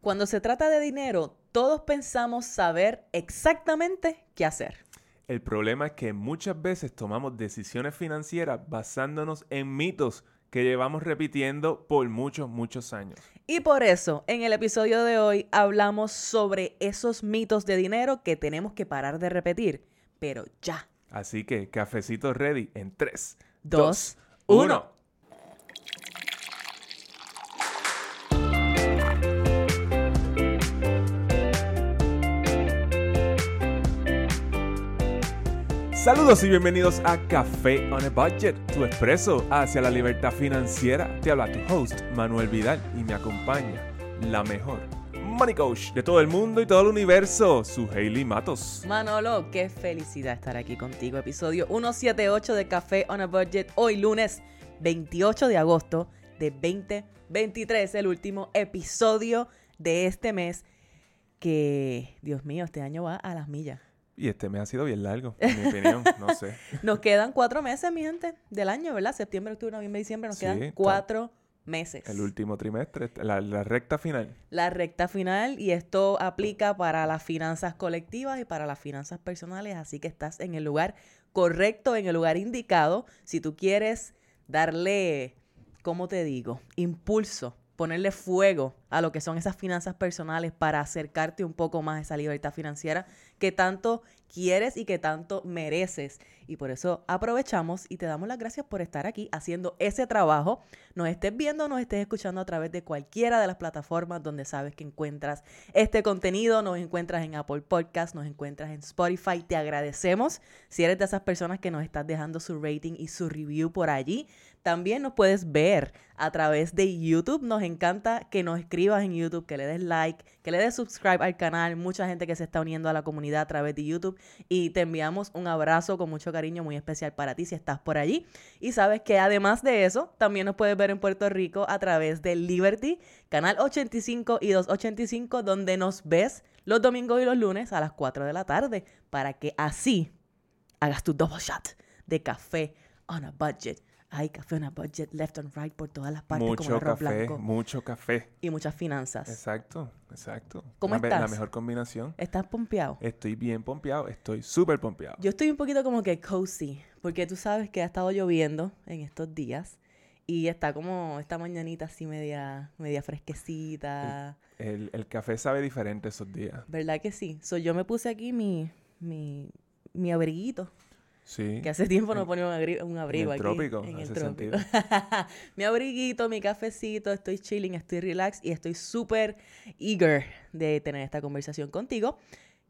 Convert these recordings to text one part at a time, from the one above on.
Cuando se trata de dinero, todos pensamos saber exactamente qué hacer. El problema es que muchas veces tomamos decisiones financieras basándonos en mitos que llevamos repitiendo por muchos, muchos años. Y por eso, en el episodio de hoy hablamos sobre esos mitos de dinero que tenemos que parar de repetir, pero ya. Así que, cafecito ready en 3, Dos, 2, uno. 1. Saludos y bienvenidos a Café on a Budget, tu expreso hacia la libertad financiera. Te habla tu host, Manuel Vidal, y me acompaña la mejor money coach de todo el mundo y todo el universo, su Hailey Matos. Manolo, qué felicidad estar aquí contigo. Episodio 178 de Café on a Budget, hoy lunes 28 de agosto de 2023, el último episodio de este mes que, Dios mío, este año va a las millas. Y este mes ha sido bien largo, en mi opinión, no sé. Nos quedan cuatro meses, mi gente, del año, ¿verdad? Septiembre, octubre, noviembre, diciembre, nos Sí, quedan cuatro meses. El último trimestre, la, la recta final. La recta final y esto aplica para las finanzas colectivas y para las finanzas personales, así que estás en el lugar correcto, en el lugar indicado. Si tú quieres darle, ¿cómo te digo? Impulso, ponerle fuego a lo que son esas finanzas personales para acercarte un poco más a esa libertad financiera que tanto quieres y que tanto mereces. Y por eso aprovechamos y te damos las gracias por estar aquí haciendo ese trabajo. Nos estés viendo nos estés escuchando a través de cualquiera de las plataformas donde sabes que encuentras este contenido. Nos encuentras en Apple Podcast, nos encuentras en Spotify. Te agradecemos si eres de esas personas que nos estás dejando su rating y su review por allí. También nos puedes ver a través de YouTube. Nos encanta que nos escribas en YouTube, que le des like, que le des subscribe al canal. Mucha gente que se está uniendo a la comunidad a través de YouTube. Y te enviamos un abrazo con mucho cariño muy especial para ti si estás por allí. Y sabes que además de eso, también nos puedes ver en Puerto Rico a través de Liberty, canal 85 y 285, donde nos ves los domingos y los lunes a las 4 de la tarde. Para que así hagas tu double shot de café on a budget. Hay café on a budget, left and right por todas las partes, como mucho arroz café, blanco. mucho café. Y muchas finanzas. Exacto, exacto. ¿Cómo la, me- La estás? mejor combinación. ¿Estás pompeado? Estoy bien pompeado, estoy súper pompeado. Yo estoy un poquito como que cozy, porque tú sabes que ha estado lloviendo en estos días y está como esta mañanita así media, media fresquecita. El, el café sabe diferente esos días. ¿Verdad que sí? So, yo me puse aquí mi, mi, mi abriguito, Sí. que hace tiempo no En- ponía un, agri- un abrigo el aquí. trópico, en el trópico. mi abriguito, mi cafecito, estoy chilling, estoy relax y estoy súper eager de tener esta conversación contigo,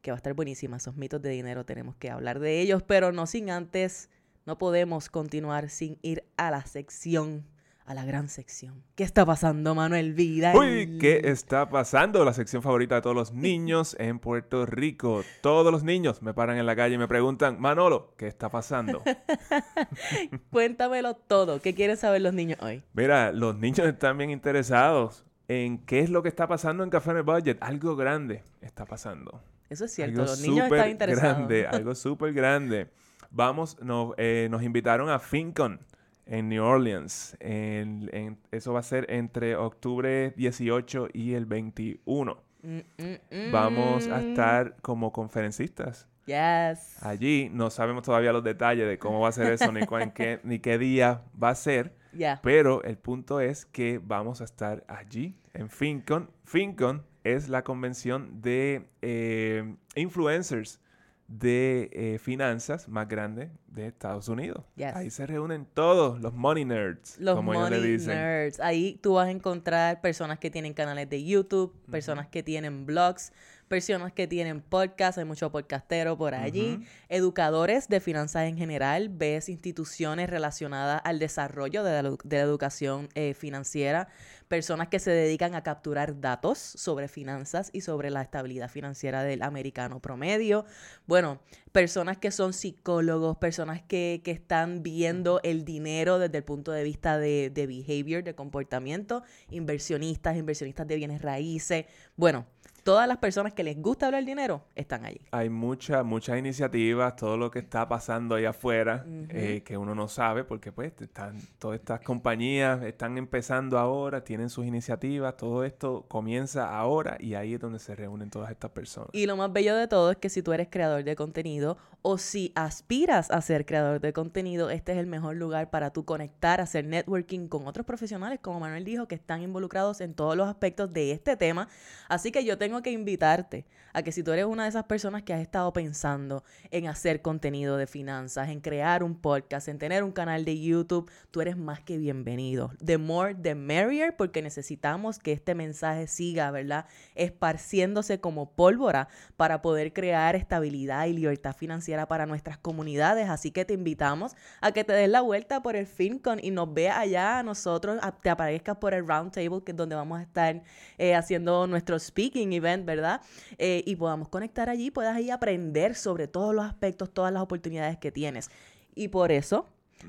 que va a estar buenísima. Esos mitos de dinero tenemos que hablar de ellos, pero no sin antes, no podemos continuar sin ir a la sección, a la gran sección. ¿Qué está pasando, Manuel Vida? Uy, ¿qué está pasando? La sección favorita de todos los niños en Puerto Rico. Todos los niños me paran en la calle y me preguntan, Manolo, ¿qué está pasando? Cuéntamelo todo. ¿Qué quieren saber los niños hoy? Mira, los niños están bien interesados en qué es lo que está pasando en Café en el Budget. Algo grande está pasando. Eso es cierto, Algo los niños están interesados. grande, algo súper grande. Vamos, nos, eh, nos invitaron a FinCon en New Orleans. En- en- eso va a ser entre octubre 18 y el 21. Mm, mm, Vamos a mm. estar como conferencistas Yes. allí. No sabemos todavía los detalles de cómo va a ser eso, ni, cuán- qué, ni qué día va a ser. Ya. Pero el punto es que vamos a estar allí en FinCon. FinCon es la convención de eh, influencers de eh, finanzas más grande de Estados Unidos. Yes. Ahí se reúnen todos los money nerds, Los como ellos le money dicen. nerds. Ahí tú vas a encontrar personas que tienen canales de YouTube, personas que tienen blogs, personas que tienen podcasts, hay mucho podcastero por allí, educadores de finanzas en general, ves instituciones relacionadas al desarrollo de la, edu- de la educación eh, financiera, personas que se dedican a capturar datos sobre finanzas y sobre la estabilidad financiera del americano promedio. Bueno, personas que son psicólogos, personas que, que están viendo el dinero desde el punto de vista de, de behavior, de comportamiento, inversionistas, inversionistas de bienes raíces. Bueno, todas las personas que les gusta hablar dinero están allí. Hay muchas, muchas iniciativas, todo lo que está pasando ahí afuera, eh, que uno no sabe, porque pues están, todas estas compañías están empezando ahora, tienen sus iniciativas, todo esto comienza ahora y ahí es donde se reúnen todas estas personas. Y lo más bello de todo es que si tú eres creador de contenido o si aspiras a ser creador de contenido, este es el mejor lugar para tú conectar, hacer networking con otros profesionales, como Manuel dijo, que están involucrados en todos los aspectos de este tema. Así que yo tengo que invitarte a que si tú eres una de esas personas que has estado pensando en hacer contenido de finanzas, en crear un podcast, en tener un canal de YouTube, tú eres más que bienvenido. The more, the merrier, porque necesitamos que este mensaje siga, ¿verdad? Esparciéndose como pólvora para poder crear estabilidad y libertad financiera para nuestras comunidades. Así que te invitamos a que te des la vuelta por el FinCon y nos veas allá a nosotros, te aparezcas por el Round Table, que es donde vamos a estar eh, haciendo nuestro speaking event ¿verdad? Eh, y podamos conectar allí, puedas ahí aprender sobre todos los aspectos, todas las oportunidades que tienes. Y por eso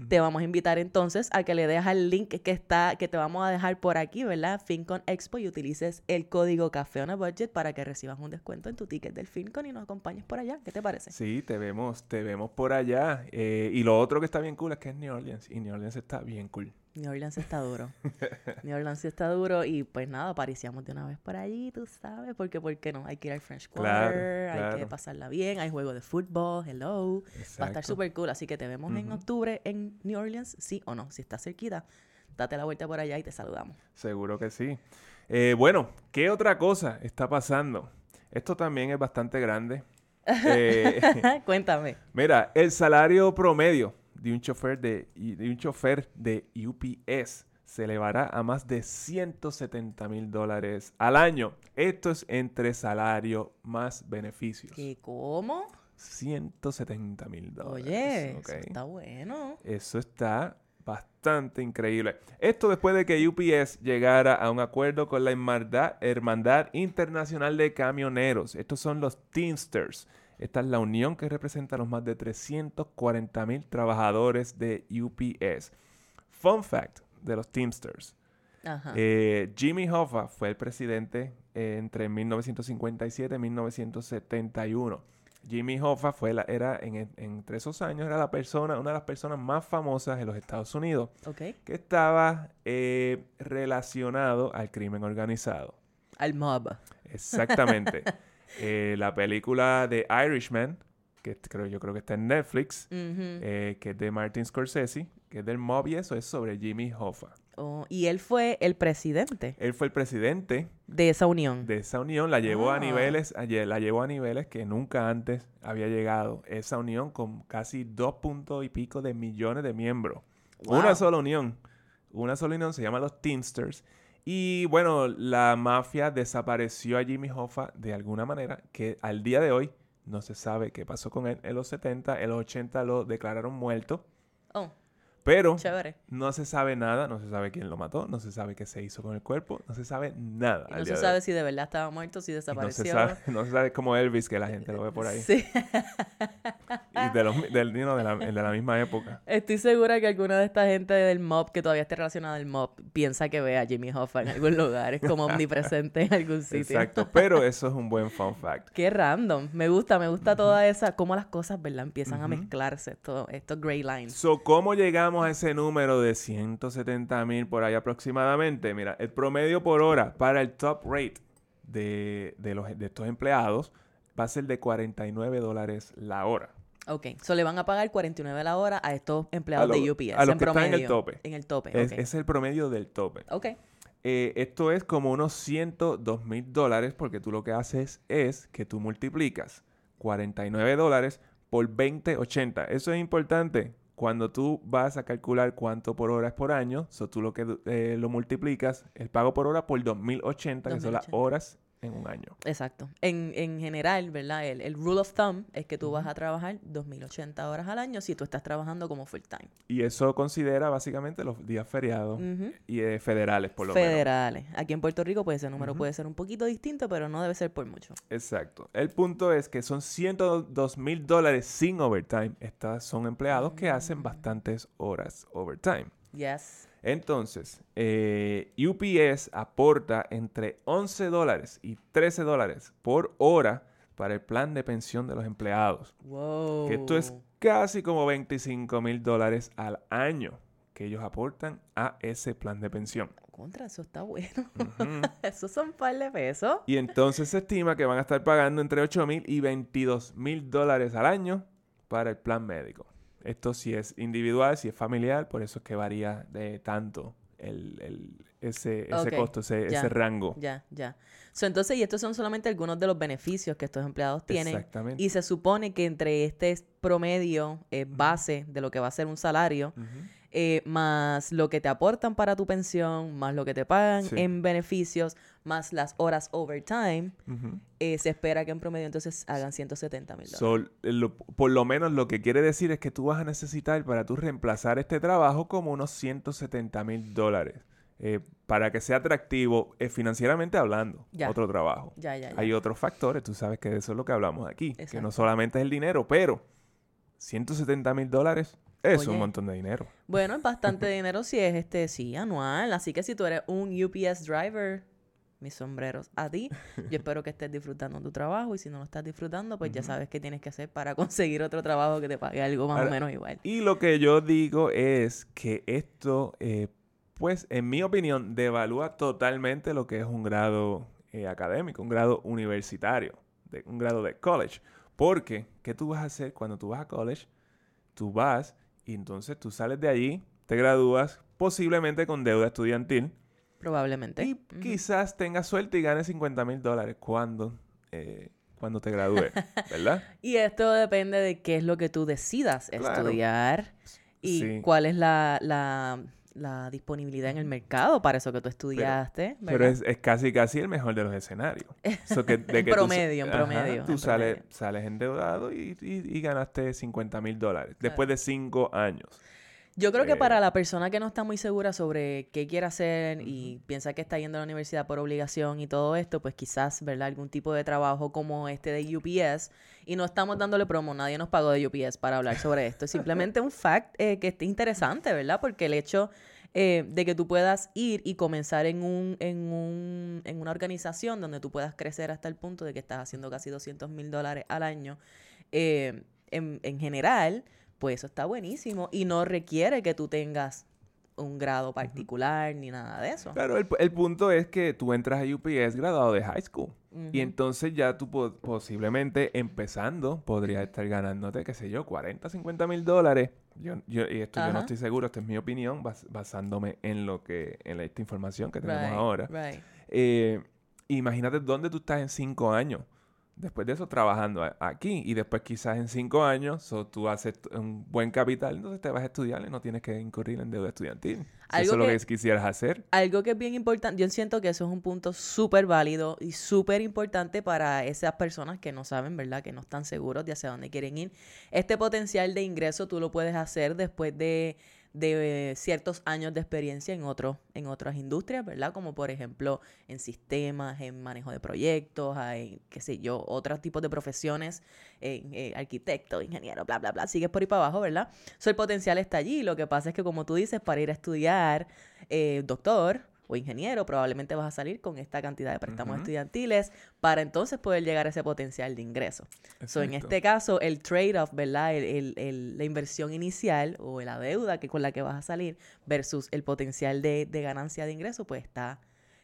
te vamos a invitar entonces a que le dejes el link que está, que te vamos a dejar por aquí, ¿verdad? FinCon Expo y utilices el código Café on a Budget para que recibas un descuento en tu ticket del FinCon y nos acompañes por allá. ¿Qué te parece? Sí, te vemos, te vemos por allá. Eh, y lo otro que está bien cool es que es New Orleans y New Orleans está bien cool. New Orleans está duro. New Orleans está duro y pues nada, aparecíamos de una vez por allí, tú sabes, porque ¿por qué no? Hay que ir al French Quarter, hay que pasarla bien, hay juego de fútbol, hello. Va a estar súper cool, así que te vemos en octubre en New Orleans, sí o no. Si estás cerquita, date la vuelta por allá y te saludamos. Seguro que sí. Eh, bueno, ¿qué otra cosa está pasando? Esto también es bastante grande. Eh, Cuéntame. Mira, el salario promedio de un chofer de, de un chofer de UPS se elevará a más de 170 mil dólares al año. Esto es entre salario más beneficios. ¿Qué cómo? 170 mil dólares. Oye, eso está bueno. Eso está bastante increíble. Esto después de que UPS llegara a un acuerdo con la Hermandad, Hermandad Internacional de Camioneros. Estos son los Teamsters esta es la unión que representa a los más de 340 mil trabajadores de UPS. Fun fact de los Teamsters. Eh, Jimmy Hoffa fue el presidente eh, entre 1957 y 1971. Jimmy Hoffa fue la, era en, entre esos años era la persona, una de las personas más famosas en los Estados Unidos, que estaba eh, relacionado al crimen organizado. Al mob. Exactamente. Eh, la película de Irishman, que creo, yo creo que está en Netflix, eh, que es de Martin Scorsese, que es del mob y eso es sobre Jimmy Hoffa. Oh, y él fue el presidente. Él fue el presidente. De esa unión. De esa unión. La llevó a ah. niveles, la llevó a niveles que nunca antes había llegado. Esa unión con casi dos puntos y pico de millones de miembros. Una sola unión. Una sola unión se llama los Teamsters. Y bueno, la mafia desapareció a Jimmy Hoffa de alguna manera que al día de hoy no se sabe qué pasó con él. En los 70, en los 80 lo declararon muerto. Oh. Pero no se sabe nada, no se sabe quién lo mató, no se sabe qué se hizo con el cuerpo, no se sabe nada. no se sabe si de verdad estaba muerto, si desapareció. No se, sabe, no se sabe cómo Elvis, que la gente lo ve por ahí. Sí. y de, los, del, de, la, de la misma época. Estoy segura que alguna de esta gente del mob, que todavía esté relacionada al mob, piensa que ve a Jimmy Hoffa en algún lugar. Es como omnipresente en algún sitio. Exacto, pero eso es un buen fun fact. Qué random. Me gusta, me gusta toda esa, cómo las cosas, ¿verdad? Empiezan a mezclarse, todo, estos gray lines. So, ¿cómo llegamos a ese número de 170 mil por ahí aproximadamente, mira, el promedio por hora para el top rate de, los, de estos empleados va a ser de 49 dólares la hora. Ok, so le van a pagar 49 la hora a estos empleados de UPS. A los que están en el tope. En el tope, es, es el promedio del tope. Ok. Eh, esto es como unos 102 mil dólares porque tú lo que haces es que tú multiplicas 49 dólares por 2080. Eso es importante cuando tú vas a calcular cuánto por hora es por año, so tú lo que eh, lo multiplicas, el pago por hora por 2080, que son las horas en un año. Exacto. En, en general, ¿verdad? El, el, rule of thumb es que tú vas a trabajar 2.080 horas al año si tú estás trabajando como full time. Y eso considera básicamente los días feriados y eh, federales, por lo menos. Federales. Aquí en Puerto Rico, pues ese número puede ser un poquito distinto, pero no debe ser por mucho. Exacto. El punto es que son 102 mil dólares sin overtime. Estas son empleados que hacen bastantes horas overtime. Yes. Entonces, eh, UPS aporta entre 11 dólares y 13 dólares por hora para el plan de pensión de los empleados. Wow. Que esto es casi como 25 mil dólares al año que ellos aportan a ese plan de pensión. Contra, eso está bueno. Esos son un par de pesos. Y entonces se estima que van a estar pagando entre 8 mil y 22 mil dólares al año para el plan médico. Esto si es individual, si es familiar, por eso es que varía de tanto el, el, ese, ese costo, ese, ya, ese rango. Ya, ya. So, entonces, y estos son solamente algunos de los beneficios que estos empleados tienen. Exactamente. Y se supone que entre este promedio eh, base de lo que va a ser un salario. Eh, más lo que te aportan para tu pensión, más lo que te pagan Sí. en beneficios, más las horas overtime, eh, se espera que en promedio entonces hagan 170 mil dólares. So, lo- por lo menos lo que quiere decir es que tú vas a necesitar para tú reemplazar este trabajo como unos 170 mil dólares eh, para que sea atractivo eh, financieramente hablando Ya. otro trabajo. Ya, ya, ya. Hay otros factores, tú sabes que de eso es lo que hablamos aquí, que no solamente es el dinero, pero 170 mil dólares es un montón de dinero. Bueno, es bastante dinero si es este, sí, anual. Así que si tú eres un UPS driver, mis sombreros a ti. Yo espero que estés disfrutando tu trabajo y si no lo estás disfrutando, pues ya sabes qué tienes que hacer para conseguir otro trabajo que te pague algo más o menos igual. Y lo que yo digo es que esto, eh, pues en mi opinión, devalúa totalmente lo que es un grado eh, académico, un grado universitario, de, un grado de college. Porque, ¿qué tú vas a hacer cuando tú vas a college? Tú vas y entonces tú sales de allí, te gradúas, posiblemente con deuda estudiantil, Probablemente. y quizás tengas suerte y ganes 50 mil dólares cuando, eh, cuando te gradúes, ¿verdad? Y esto depende de qué es lo que tú decidas Claro. estudiar y Sí. cuál es la, la, la disponibilidad en el mercado para eso que tú estudiaste. Pero es, es casi casi el mejor de los escenarios. So que- de En que tú promedio, en Ajá, promedio, tú en sales, promedio. sales endeudado y, y- y ganaste 50 mil dólares después de cinco años. Yo creo que Eh, para la persona que no está muy segura sobre qué quiere hacer y piensa que está yendo a la universidad por obligación y todo esto, pues quizás, ¿verdad? Algún tipo de trabajo como este de UPS. Y no estamos dándole promo, nadie nos pagó de UPS para hablar sobre esto. Es simplemente un fact eh, que esté interesante, ¿verdad? Porque el hecho eh, de que tú puedas ir y comenzar en, un, en, un, en una organización donde tú puedas crecer hasta el punto de que estás haciendo casi 200 mil dólares al año, eh, en, en general, pues eso está buenísimo y no requiere que tú tengas un grado particular ni nada de eso. Claro, el, el punto es que tú entras a UPS graduado de high school. Y entonces ya tú po- posiblemente empezando podrías estar ganándote, qué sé yo, 40, 50 mil dólares. Yo, yo, y esto yo no estoy seguro, esta es mi opinión, bas- basándome en lo que, en esta información que tenemos Right, ahora. right. Eh, imagínate dónde tú estás en cinco años. Después de eso, trabajando aquí. Y después, quizás en cinco años, so, tú haces un buen capital, entonces te vas a estudiar y no tienes que incurrir en deuda estudiantil. Si Algo eso es lo que- que quisieras hacer. Algo que es bien importante, yo siento que eso es un punto súper válido y súper importante para esas personas que no saben, ¿verdad? Que no están seguros de hacia dónde quieren ir. Este potencial de ingreso tú lo puedes hacer después de, de ciertos años de experiencia en, otros en otras industrias, ¿verdad? Como por ejemplo en sistemas, en manejo de proyectos, en, qué sé yo, otros tipos de profesiones, en, eh, arquitecto, ingeniero, bla, bla, bla. Sigues por ahí para abajo, ¿verdad? So, el potencial está allí. Lo que pasa es que, como tú dices, para ir a estudiar eh, doctor o ingeniero, probablemente vas a salir con esta cantidad de préstamos estudiantiles para entonces poder llegar a ese potencial de ingreso. So, en este caso, el trade-off, ¿verdad? El- el- el- la inversión inicial o la deuda que con la que vas a salir versus el potencial de, de ganancia de ingreso, pues está,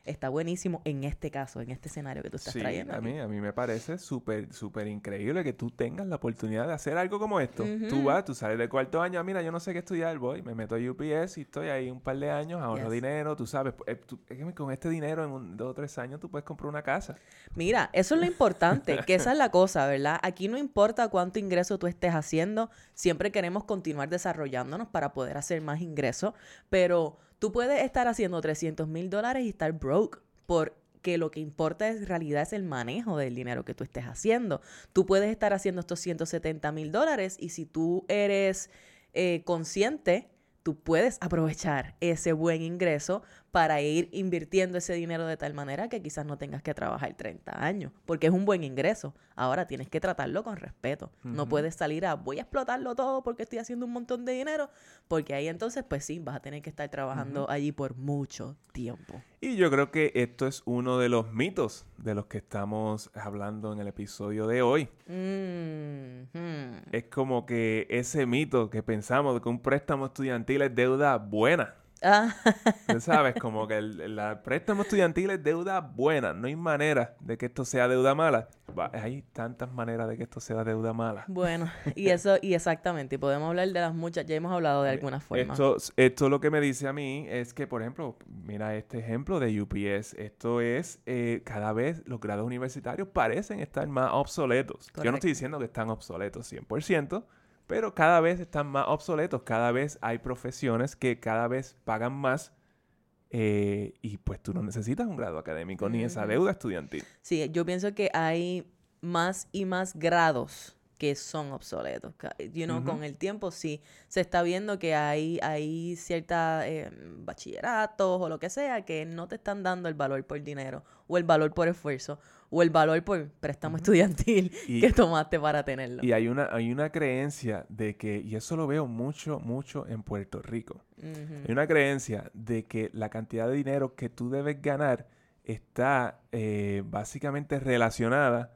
está buenísimo en este caso, en este escenario que tú estás Sí, trayendo. a aquí. mí, a mí me parece súper, súper increíble que tú tengas la oportunidad de hacer algo como esto. Tú vas, tú sales del cuarto año, "Ah, mira, yo no sé qué estudiar, voy, me meto a UPS y estoy ahí un par de años, ahorro Yes. dinero, tú sabes, eh, tú- es que con este dinero en un, dos o tres años tú puedes comprar una casa. Mira, eso es lo importante, que esa es la cosa, ¿verdad? Aquí no importa cuánto ingreso tú estés haciendo, siempre queremos continuar desarrollándonos para poder hacer más ingresos, pero tú puedes estar haciendo 300 mil dólares y estar broke porque lo que importa en realidad es el manejo del dinero que tú estés haciendo. Tú puedes estar haciendo estos 170 mil dólares y si tú eres eh, consciente, tú puedes aprovechar ese buen ingreso para ir invirtiendo ese dinero de tal manera que quizás no tengas que trabajar 30 años, porque es un buen ingreso. Ahora tienes que tratarlo con respeto. No puedes salir a voy a explotarlo todo porque estoy haciendo un montón de dinero, porque ahí entonces pues sí, vas a tener que estar trabajando allí por mucho tiempo. Y yo creo que esto es uno de los mitos de los que estamos hablando en el episodio de hoy. Es como que ese mito que pensamos de que un préstamo estudiantil es deuda buena. Ah. sabes, como que el, préstamo estudiantil es deuda buena. No hay manera de que esto sea deuda mala. hay tantas maneras de que esto sea deuda mala. Bueno, y eso, y exactamente. Y podemos hablar de las muchas, ya hemos hablado de algunas formas. Esto, esto lo que me dice a mí es que, por ejemplo, mira este ejemplo de UPS. Esto es, eh, cada vez los grados universitarios parecen estar más obsoletos. Yo no estoy diciendo que están obsoletos 100%, pero cada vez están más obsoletos, cada vez hay profesiones que cada vez pagan más eh, y pues tú no necesitas un grado académico ni esa deuda estudiantil. Sí, yo pienso que hay más y más grados que son obsoletos. You know, Con el tiempo sí se está viendo que hay, hay cierta eh, bachilleratos o lo que sea que no te están dando el valor por dinero o el valor por esfuerzo o el valor por préstamo estudiantil que tomaste para tenerlo. Y hay una, hay una creencia de que, y eso lo veo mucho, mucho en Puerto Rico, hay una creencia de que la cantidad de dinero que tú debes ganar está eh, básicamente relacionada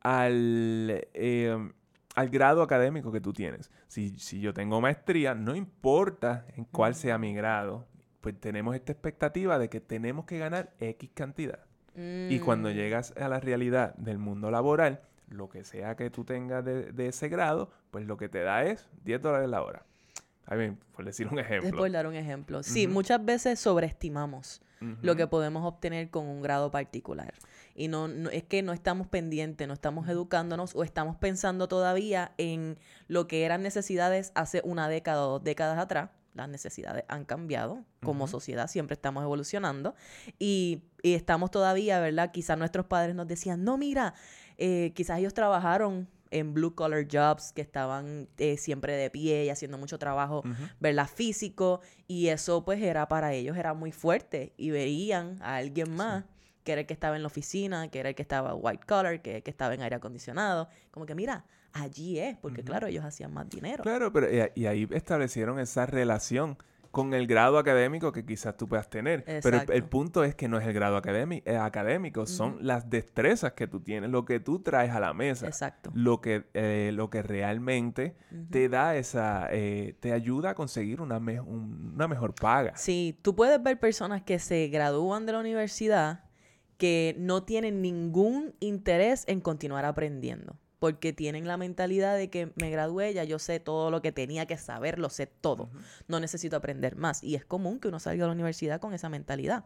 al, em, al grado académico que tú tienes. Si, si yo tengo maestría, no importa en cuál sea mi grado, pues tenemos esta expectativa de que tenemos que ganar X cantidad. Y cuando mm. llegas a la realidad del mundo laboral, lo que sea que tú tengas de, ese grado, pues lo que te da es 10 dólares la hora. I mean, por decir un ejemplo. Es por dar un ejemplo. Sí, muchas veces sobreestimamos lo que podemos obtener con un grado particular. Y no, es que no estamos pendientes, no estamos educándonos o estamos pensando todavía en lo que eran necesidades hace una década o dos décadas atrás las necesidades han cambiado, como sociedad siempre estamos evolucionando y, estamos todavía, ¿verdad? Quizás nuestros padres nos decían, no, mira, eh, quizás ellos trabajaron en blue collar jobs que estaban eh, siempre de pie y haciendo mucho trabajo, ¿verdad? Físico y eso pues era para ellos, era muy fuerte y veían a alguien más. Que era el que estaba en la oficina, que era el que estaba white collar, que, que estaba en aire acondicionado. Como que, mira, allí es, porque claro, ellos hacían más dinero. Claro, pero y, ahí establecieron esa relación con el grado académico que quizás tú puedas tener. Pero el, punto es que no es el grado académico, académico son las destrezas que tú tienes, lo que tú traes a la mesa. Exacto. Lo que, eh, lo que realmente te da esa, eh, te ayuda a conseguir una, una mejor paga. Sí, tú puedes ver personas que se gradúan de la universidad que no tienen ningún interés en continuar aprendiendo porque tienen la mentalidad de que me gradué, ya yo sé todo lo que tenía que saber, lo sé todo, no necesito aprender más. Y es común que uno salga a la universidad con esa mentalidad.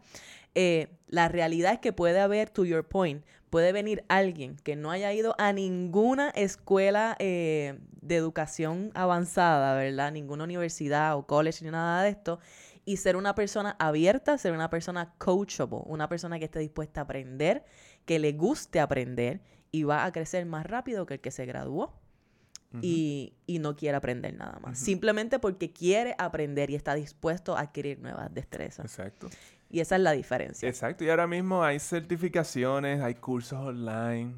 Eh, la realidad es que puede haber, to your point, puede venir alguien que no haya ido a ninguna escuela eh, de educación avanzada, ¿verdad? Ninguna universidad o college ni nada de esto. Y ser una persona abierta, ser una persona coachable, una persona que esté dispuesta a aprender, que le guste aprender y va a crecer más rápido que el que se graduó y, no quiere aprender nada más. Simplemente porque quiere aprender y está dispuesto a adquirir nuevas destrezas. Exacto. Y esa es la diferencia. Exacto. Y ahora mismo hay certificaciones, hay cursos online.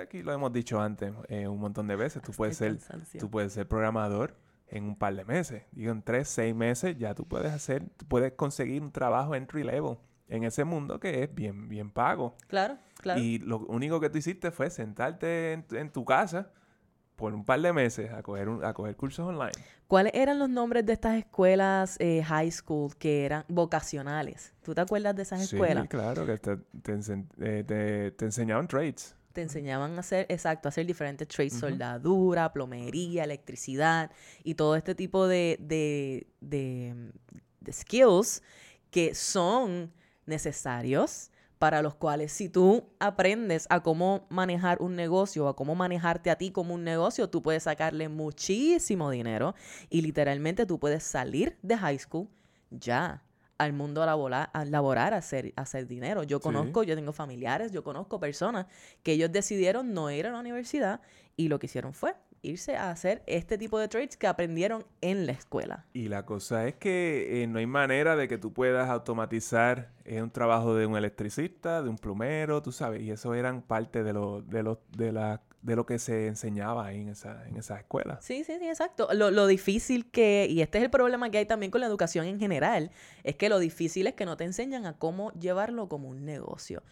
aquí lo hemos dicho antes eh, un montón de veces. Tú puedes, ser, tú puedes ser programador en un par de meses. Digo, en tres, seis meses ya tú puedes hacer, tú puedes conseguir un trabajo entry level en ese mundo que es bien, bien pago. Claro, claro. Y lo único que tú hiciste fue sentarte en, tu casa por un par de meses a coger, a coger cursos online. ¿Cuáles eran los nombres de estas escuelas eh, high school que eran vocacionales? ¿Tú te acuerdas de esas escuelas? Sí, claro, que te, eh, enseñaban trades. Te enseñaban a hacer, exacto, a hacer diferentes trades, soldadura, plomería, electricidad y todo este tipo de, de, de skills que son necesarios para los cuales si tú aprendes a cómo manejar un negocio, a cómo manejarte a ti como un negocio, tú puedes sacarle muchísimo dinero y literalmente tú puedes salir de high school ya al mundo laboral, a laborar, a hacer, hacer dinero. Yo conozco, yo tengo familiares, yo conozco personas que ellos decidieron no ir a la universidad y lo que hicieron fue irse a hacer este tipo de trades que aprendieron en la escuela. Y la cosa es que eh, no hay manera de que tú puedas automatizar eh, un trabajo de un electricista, de un plumero, tú sabes, y eso eran parte de lo, de lo, de la de lo que se enseñaba ahí en esa, en esa escuela. Sí, sí, sí, exacto. Lo, lo, difícil que, y este es el problema que hay también con la educación en general, es que lo difícil es que no te enseñan a cómo llevarlo como un negocio.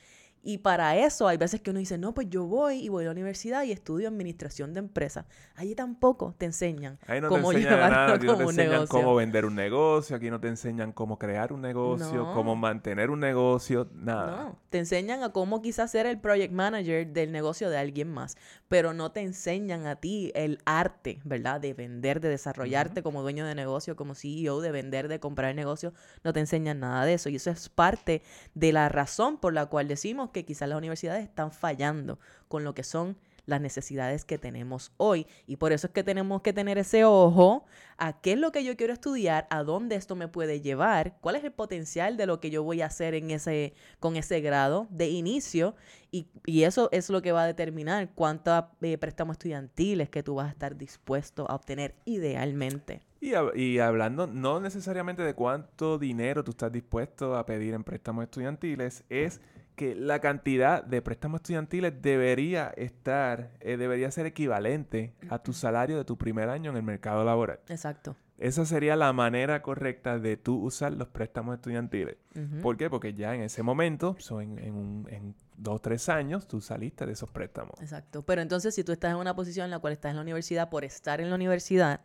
Y para eso hay veces que uno dice, no, pues yo voy y voy a la universidad y estudio administración de empresas. Allí tampoco te enseñan Ahí no cómo te enseñan nada, aquí no te enseñan negocio. cómo vender un negocio, aquí no te enseñan cómo crear un negocio, No. cómo mantener un negocio, nada. No, te enseñan a cómo quizás ser el project manager del negocio de alguien más, pero no te enseñan a ti el arte, ¿verdad? De vender, de desarrollarte como dueño de negocio, como CEO, de vender, de comprar negocio. No te enseñan nada de eso. Y eso es parte de la razón por la cual decimos que quizás las universidades están fallando con lo que son las necesidades que tenemos hoy. Y por eso es que tenemos que tener ese ojo a qué es lo que yo quiero estudiar, a dónde esto me puede llevar, cuál es el potencial de lo que yo voy a hacer en ese, con ese grado de inicio. Y, y eso es lo que va a determinar cuántos eh, préstamos estudiantiles que tú vas a estar dispuesto a obtener idealmente. Y, y hablando no necesariamente de cuánto dinero tú estás dispuesto a pedir en préstamos estudiantiles, es que la cantidad de préstamos estudiantiles debería estar, eh, debería ser equivalente a tu salario de tu primer año en el mercado laboral. Exacto. Esa sería la manera correcta de tú usar los préstamos estudiantiles. ¿Por qué? Porque ya en ese momento, so en, en, un- en dos o tres años, tú saliste de esos préstamos. Exacto. Pero entonces, si tú estás en una posición en la cual estás en la universidad por estar en la universidad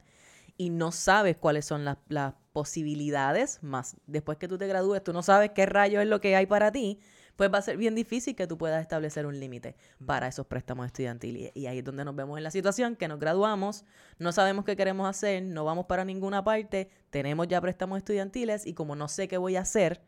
y no sabes cuáles son las, las posibilidades, más después que tú te gradúes, tú no sabes qué rayo es lo que hay para ti, pues va a ser bien difícil que tú puedas establecer un límite para esos préstamos estudiantiles. Y ahí es donde nos vemos en la situación que nos graduamos, no sabemos qué queremos hacer, no vamos para ninguna parte, tenemos ya préstamos estudiantiles y como no sé qué voy a hacer,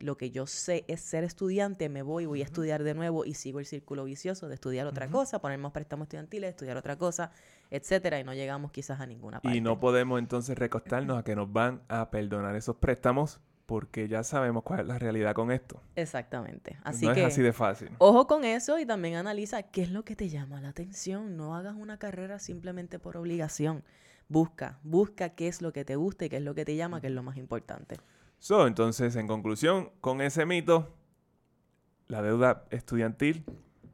lo que yo sé es ser estudiante, me voy, voy a estudiar de nuevo y sigo el círculo vicioso de estudiar otra cosa, poner más préstamos estudiantiles, estudiar otra cosa, etcétera, y no llegamos quizás a ninguna parte. Y no podemos entonces recostarnos a que nos van a perdonar esos préstamos porque ya sabemos cuál es la realidad con esto. Exactamente. Así no que es así de fácil. ojo con eso y también analiza qué es lo que te llama la atención. No hagas una carrera simplemente por obligación. Busca, busca qué es lo que te gusta y qué es lo que te llama, que es lo más importante. So, entonces, en conclusión, con ese mito, la deuda estudiantil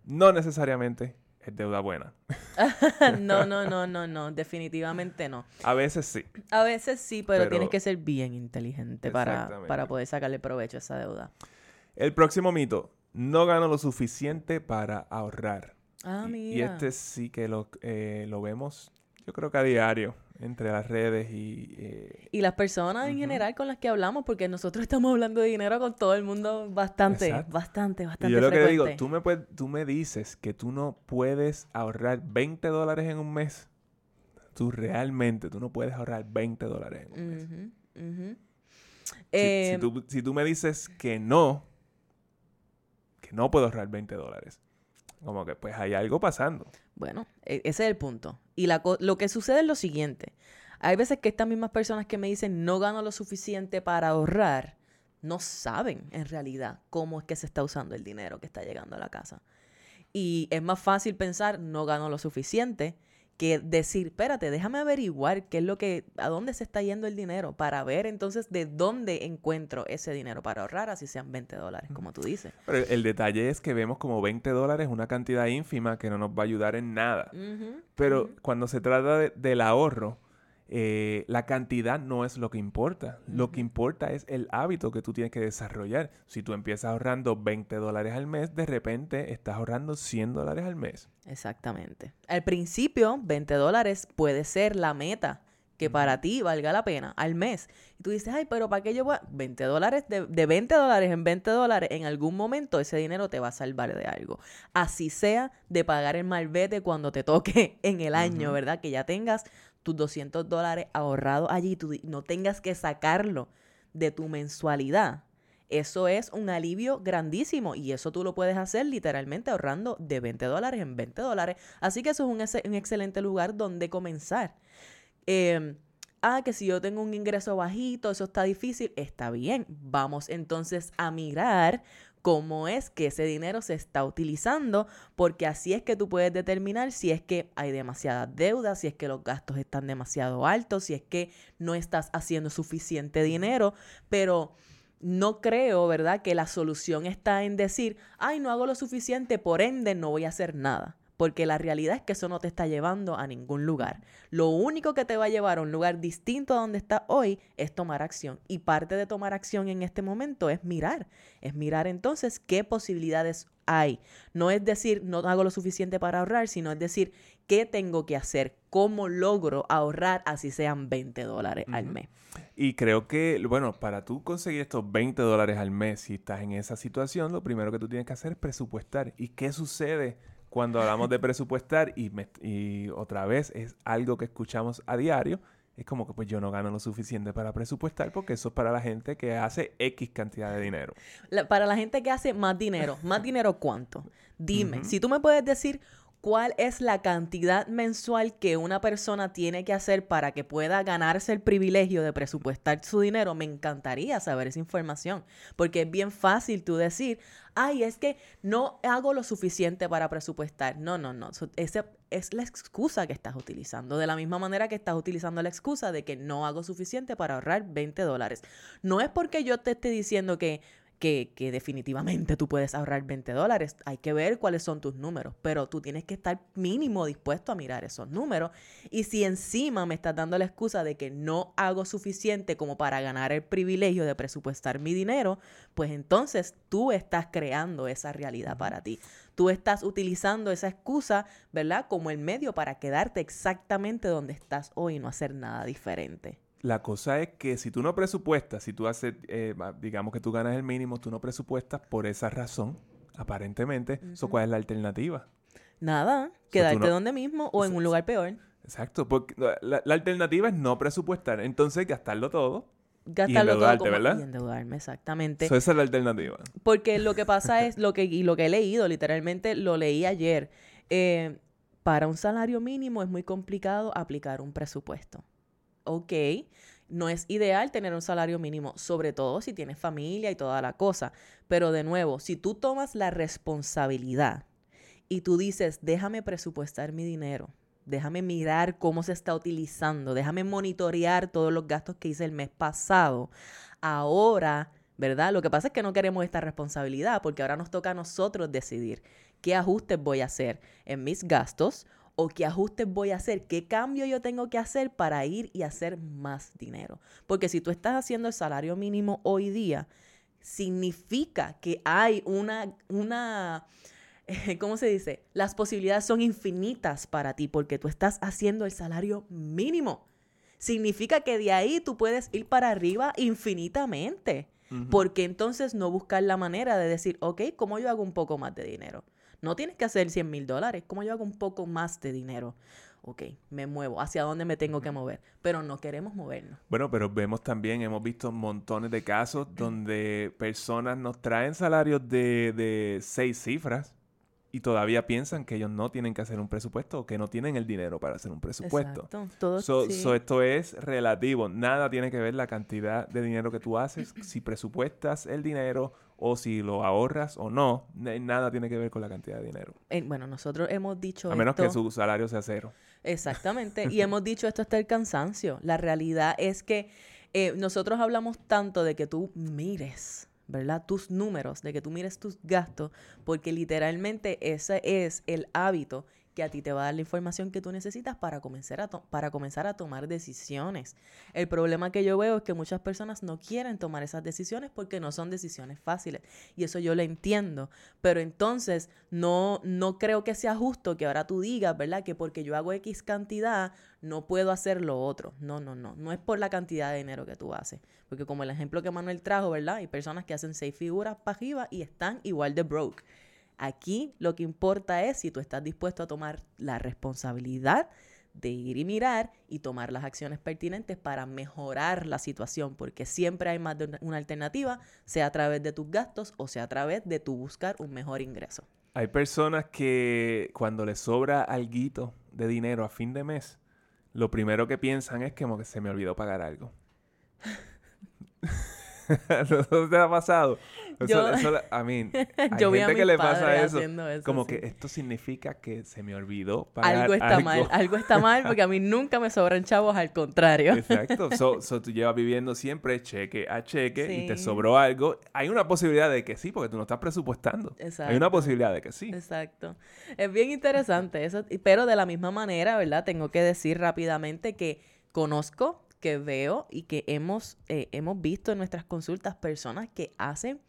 no necesariamente es deuda buena. no, no, no, no, no, definitivamente no. A veces sí. A veces sí, pero, Pero- tienes que ser bien inteligente para, para poder sacarle provecho a esa deuda. El próximo mito, no gano lo suficiente para ahorrar. Ah, Y- mira. Y, este sí que lo, eh, lo vemos, yo creo que a diario, entre las redes y... eh, Y las personas en general con las que hablamos, porque nosotros estamos hablando de dinero con todo el mundo bastante, Exacto. bastante, y bastante yo lo que frecuente. digo, tú me, puedes- tú me dices que tú no puedes ahorrar 20 dólares en un mes. Tú realmente, tú no puedes ahorrar 20 dólares en un mes. Si- Eh, si, tú, si tú me dices que no, que no puedo ahorrar 20 dólares, como que pues hay algo pasando. Bueno, e- ese es el punto. Y la lo que sucede es lo siguiente. Hay veces que estas mismas personas que me dicen no gano lo suficiente para ahorrar, no saben en realidad cómo es que se está usando el dinero que está llegando a la casa. Y es más fácil pensar no gano lo suficiente que decir, espérate, déjame averiguar qué es lo que, a dónde se está yendo el dinero para ver entonces de dónde encuentro ese dinero para ahorrar, así sean 20 dólares, como tú dices. Pero el, el detalle es que vemos como 20 dólares una cantidad ínfima que no nos va a ayudar en nada. Pero cuando se trata de- del ahorro, eh, la cantidad no es lo que importa. Lo que importa es el hábito que tú tienes que desarrollar. Si tú empiezas ahorrando 20 dólares al mes, de repente estás ahorrando 100 dólares al mes. Exactamente. Al principio, 20 dólares puede ser la meta que para ti valga la pena al mes. Y tú dices, ay, pero ¿para qué yo voy a... 20 dólares, de, de 20 dólares en 20 dólares, en algún momento ese dinero te va a salvar de algo. Así sea de pagar el malvete cuando te toque en el año. ¿verdad? Que ya tengas tus 200 dólares ahorrados allí tú no tengas que sacarlo de tu mensualidad. Eso es un alivio grandísimo y eso tú lo puedes hacer literalmente ahorrando de 20 dólares en 20 dólares. Así que eso es un, ex- un excelente lugar donde comenzar. Eh, ah, que si yo tengo un ingreso bajito, eso está difícil, está bien. Vamos entonces a mirar cómo es que ese dinero se está utilizando, porque así es que tú puedes determinar si es que hay demasiada deuda, si es que los gastos están demasiado altos, si es que no estás haciendo suficiente dinero, pero no creo, ¿verdad?, que la solución está en decir, ay, no hago lo suficiente, por ende no voy a hacer nada porque la realidad es que eso no te está llevando a ningún lugar. Lo único que te va a llevar a un lugar distinto a donde estás hoy es tomar acción. Y parte de tomar acción en este momento es mirar, es mirar entonces qué posibilidades hay. No es decir, no hago lo suficiente para ahorrar, sino es decir, qué tengo que hacer, cómo logro ahorrar así sean 20 dólares al mes. Y creo que, bueno, para tú conseguir estos 20 dólares al mes, si estás en esa situación, lo primero que tú tienes que hacer es presupuestar. ¿Y qué sucede? Cuando hablamos de presupuestar y, y otra vez es algo que escuchamos a diario, es como que pues yo no gano lo suficiente para presupuestar porque eso es para la gente que hace X cantidad de dinero. para la gente que hace más dinero, ¿más dinero cuánto? Dime, si tú me puedes decir cuál es la cantidad mensual que una persona tiene que hacer para que pueda ganarse el privilegio de presupuestar su dinero, me encantaría saber esa información, porque es bien fácil tú decir, ay, es que no hago lo suficiente para presupuestar. No, no, no, esa es la excusa que estás utilizando, de la misma manera que estás utilizando la excusa de que no hago suficiente para ahorrar 20 dólares. No es porque yo te esté diciendo que que, definitivamente tú puedes ahorrar 20 dólares. Hay que ver cuáles son tus números, pero tú tienes que estar mínimo dispuesto a mirar esos números. Y si encima me estás dando la excusa de que no hago suficiente como para ganar el privilegio de presupuestar mi dinero, pues entonces tú estás creando esa realidad para ti. Tú estás utilizando esa excusa, ¿verdad? Como el medio para quedarte exactamente donde estás hoy y no hacer nada diferente. La cosa es que si tú no presupuestas, si tú haces, eh, digamos que tú ganas el mínimo, tú no presupuestas por esa razón, aparentemente, ¿cuál es la alternativa? Nada, quedarte donde mismo o en un lugar peor. Exacto, porque la, alternativa es no presupuestar, entonces gastarlo todo. Gastarlo todo ¿verdad? y endeudarme, exactamente. esa es la alternativa. Porque lo que pasa es, lo que, y lo que he leído, literalmente lo leí ayer, eh, para un salario mínimo es muy complicado aplicar un presupuesto ok, no es ideal tener un salario mínimo, sobre todo si tienes familia y toda la cosa. Pero de nuevo, si tú tomas la responsabilidad y tú dices, déjame presupuestar mi dinero, déjame mirar cómo se está utilizando, déjame monitorear todos los gastos que hice el mes pasado, ahora, ¿verdad? Lo que pasa es que no queremos esta responsabilidad porque ahora nos toca a nosotros decidir qué ajustes voy a hacer en mis gastos o qué ajustes voy a hacer, qué cambio yo tengo que hacer para ir y hacer más dinero. Porque si tú estás haciendo el salario mínimo hoy día, significa que hay una, una, ¿cómo se dice? Las posibilidades son infinitas para ti porque tú estás haciendo el salario mínimo. Significa que de ahí tú puedes ir para arriba infinitamente. Porque entonces no buscar la manera de decir, ok, ¿cómo yo hago un poco más de dinero? No tienes que hacer 100 mil dólares. ¿Cómo yo hago un poco más de dinero? Ok, me muevo. ¿Hacia dónde me tengo que mover? Pero no queremos movernos. Bueno, pero vemos también, hemos visto montones de casos donde personas nos traen salarios de, de seis cifras y todavía piensan que ellos no tienen que hacer un presupuesto o que no tienen el dinero para hacer un presupuesto. Exacto. Todo, esto es relativo. Nada tiene que ver la cantidad de dinero que tú haces. si presupuestas el dinero o si lo ahorras o no, nada tiene que ver con la cantidad de dinero. Eh, bueno, nosotros hemos dicho... A menos que su salario sea cero. Exactamente. y hemos dicho esto hasta el cansancio. La realidad es que eh, nosotros hablamos tanto de que tú mires, ¿verdad? Tus números, de que tú mires tus gastos, porque literalmente ese es el hábito que a ti te va a dar la información que tú necesitas para comenzar, a para comenzar a tomar decisiones. El problema que yo veo es que muchas personas no quieren tomar esas decisiones porque no son decisiones fáciles. Y eso yo lo entiendo. Pero entonces no, no creo que sea justo que ahora tú digas, ¿verdad? Que porque yo hago X cantidad, no puedo hacer lo otro. No, no, no. No es por la cantidad de dinero que tú haces. Porque como el ejemplo que Manuel trajo, ¿verdad? Hay personas que hacen seis figuras para arriba y están igual de broke. Aquí lo que importa es si tú estás dispuesto a tomar la responsabilidad de ir y mirar y tomar las acciones pertinentes para mejorar la situación, porque siempre hay más de una alternativa, sea a través de tus gastos o sea a través de tu buscar un mejor ingreso. Hay personas que cuando les sobra algo de dinero a fin de mes, lo primero que piensan es que, se me olvidó pagar algo. ¿No te ha pasado? Eso, Yo- eso, a mí, hay Yo vi a gente que le pasa eso. eso, Como sí. que esto significa que se me olvidó pagar algo está mal, algo está mal porque a mí nunca me sobran chavos, al contrario. Exacto. So, so tú llevas viviendo siempre cheque a cheque y te sobró algo. Hay una posibilidad de que sí, porque tú no estás presupuestando. Hay una Exacto. posibilidad de que sí. Exacto. Es bien interesante eso, pero de la misma manera, ¿verdad? Tengo que decir rápidamente que conozco, que veo y que hemos, eh, hemos visto en nuestras consultas personas que hacen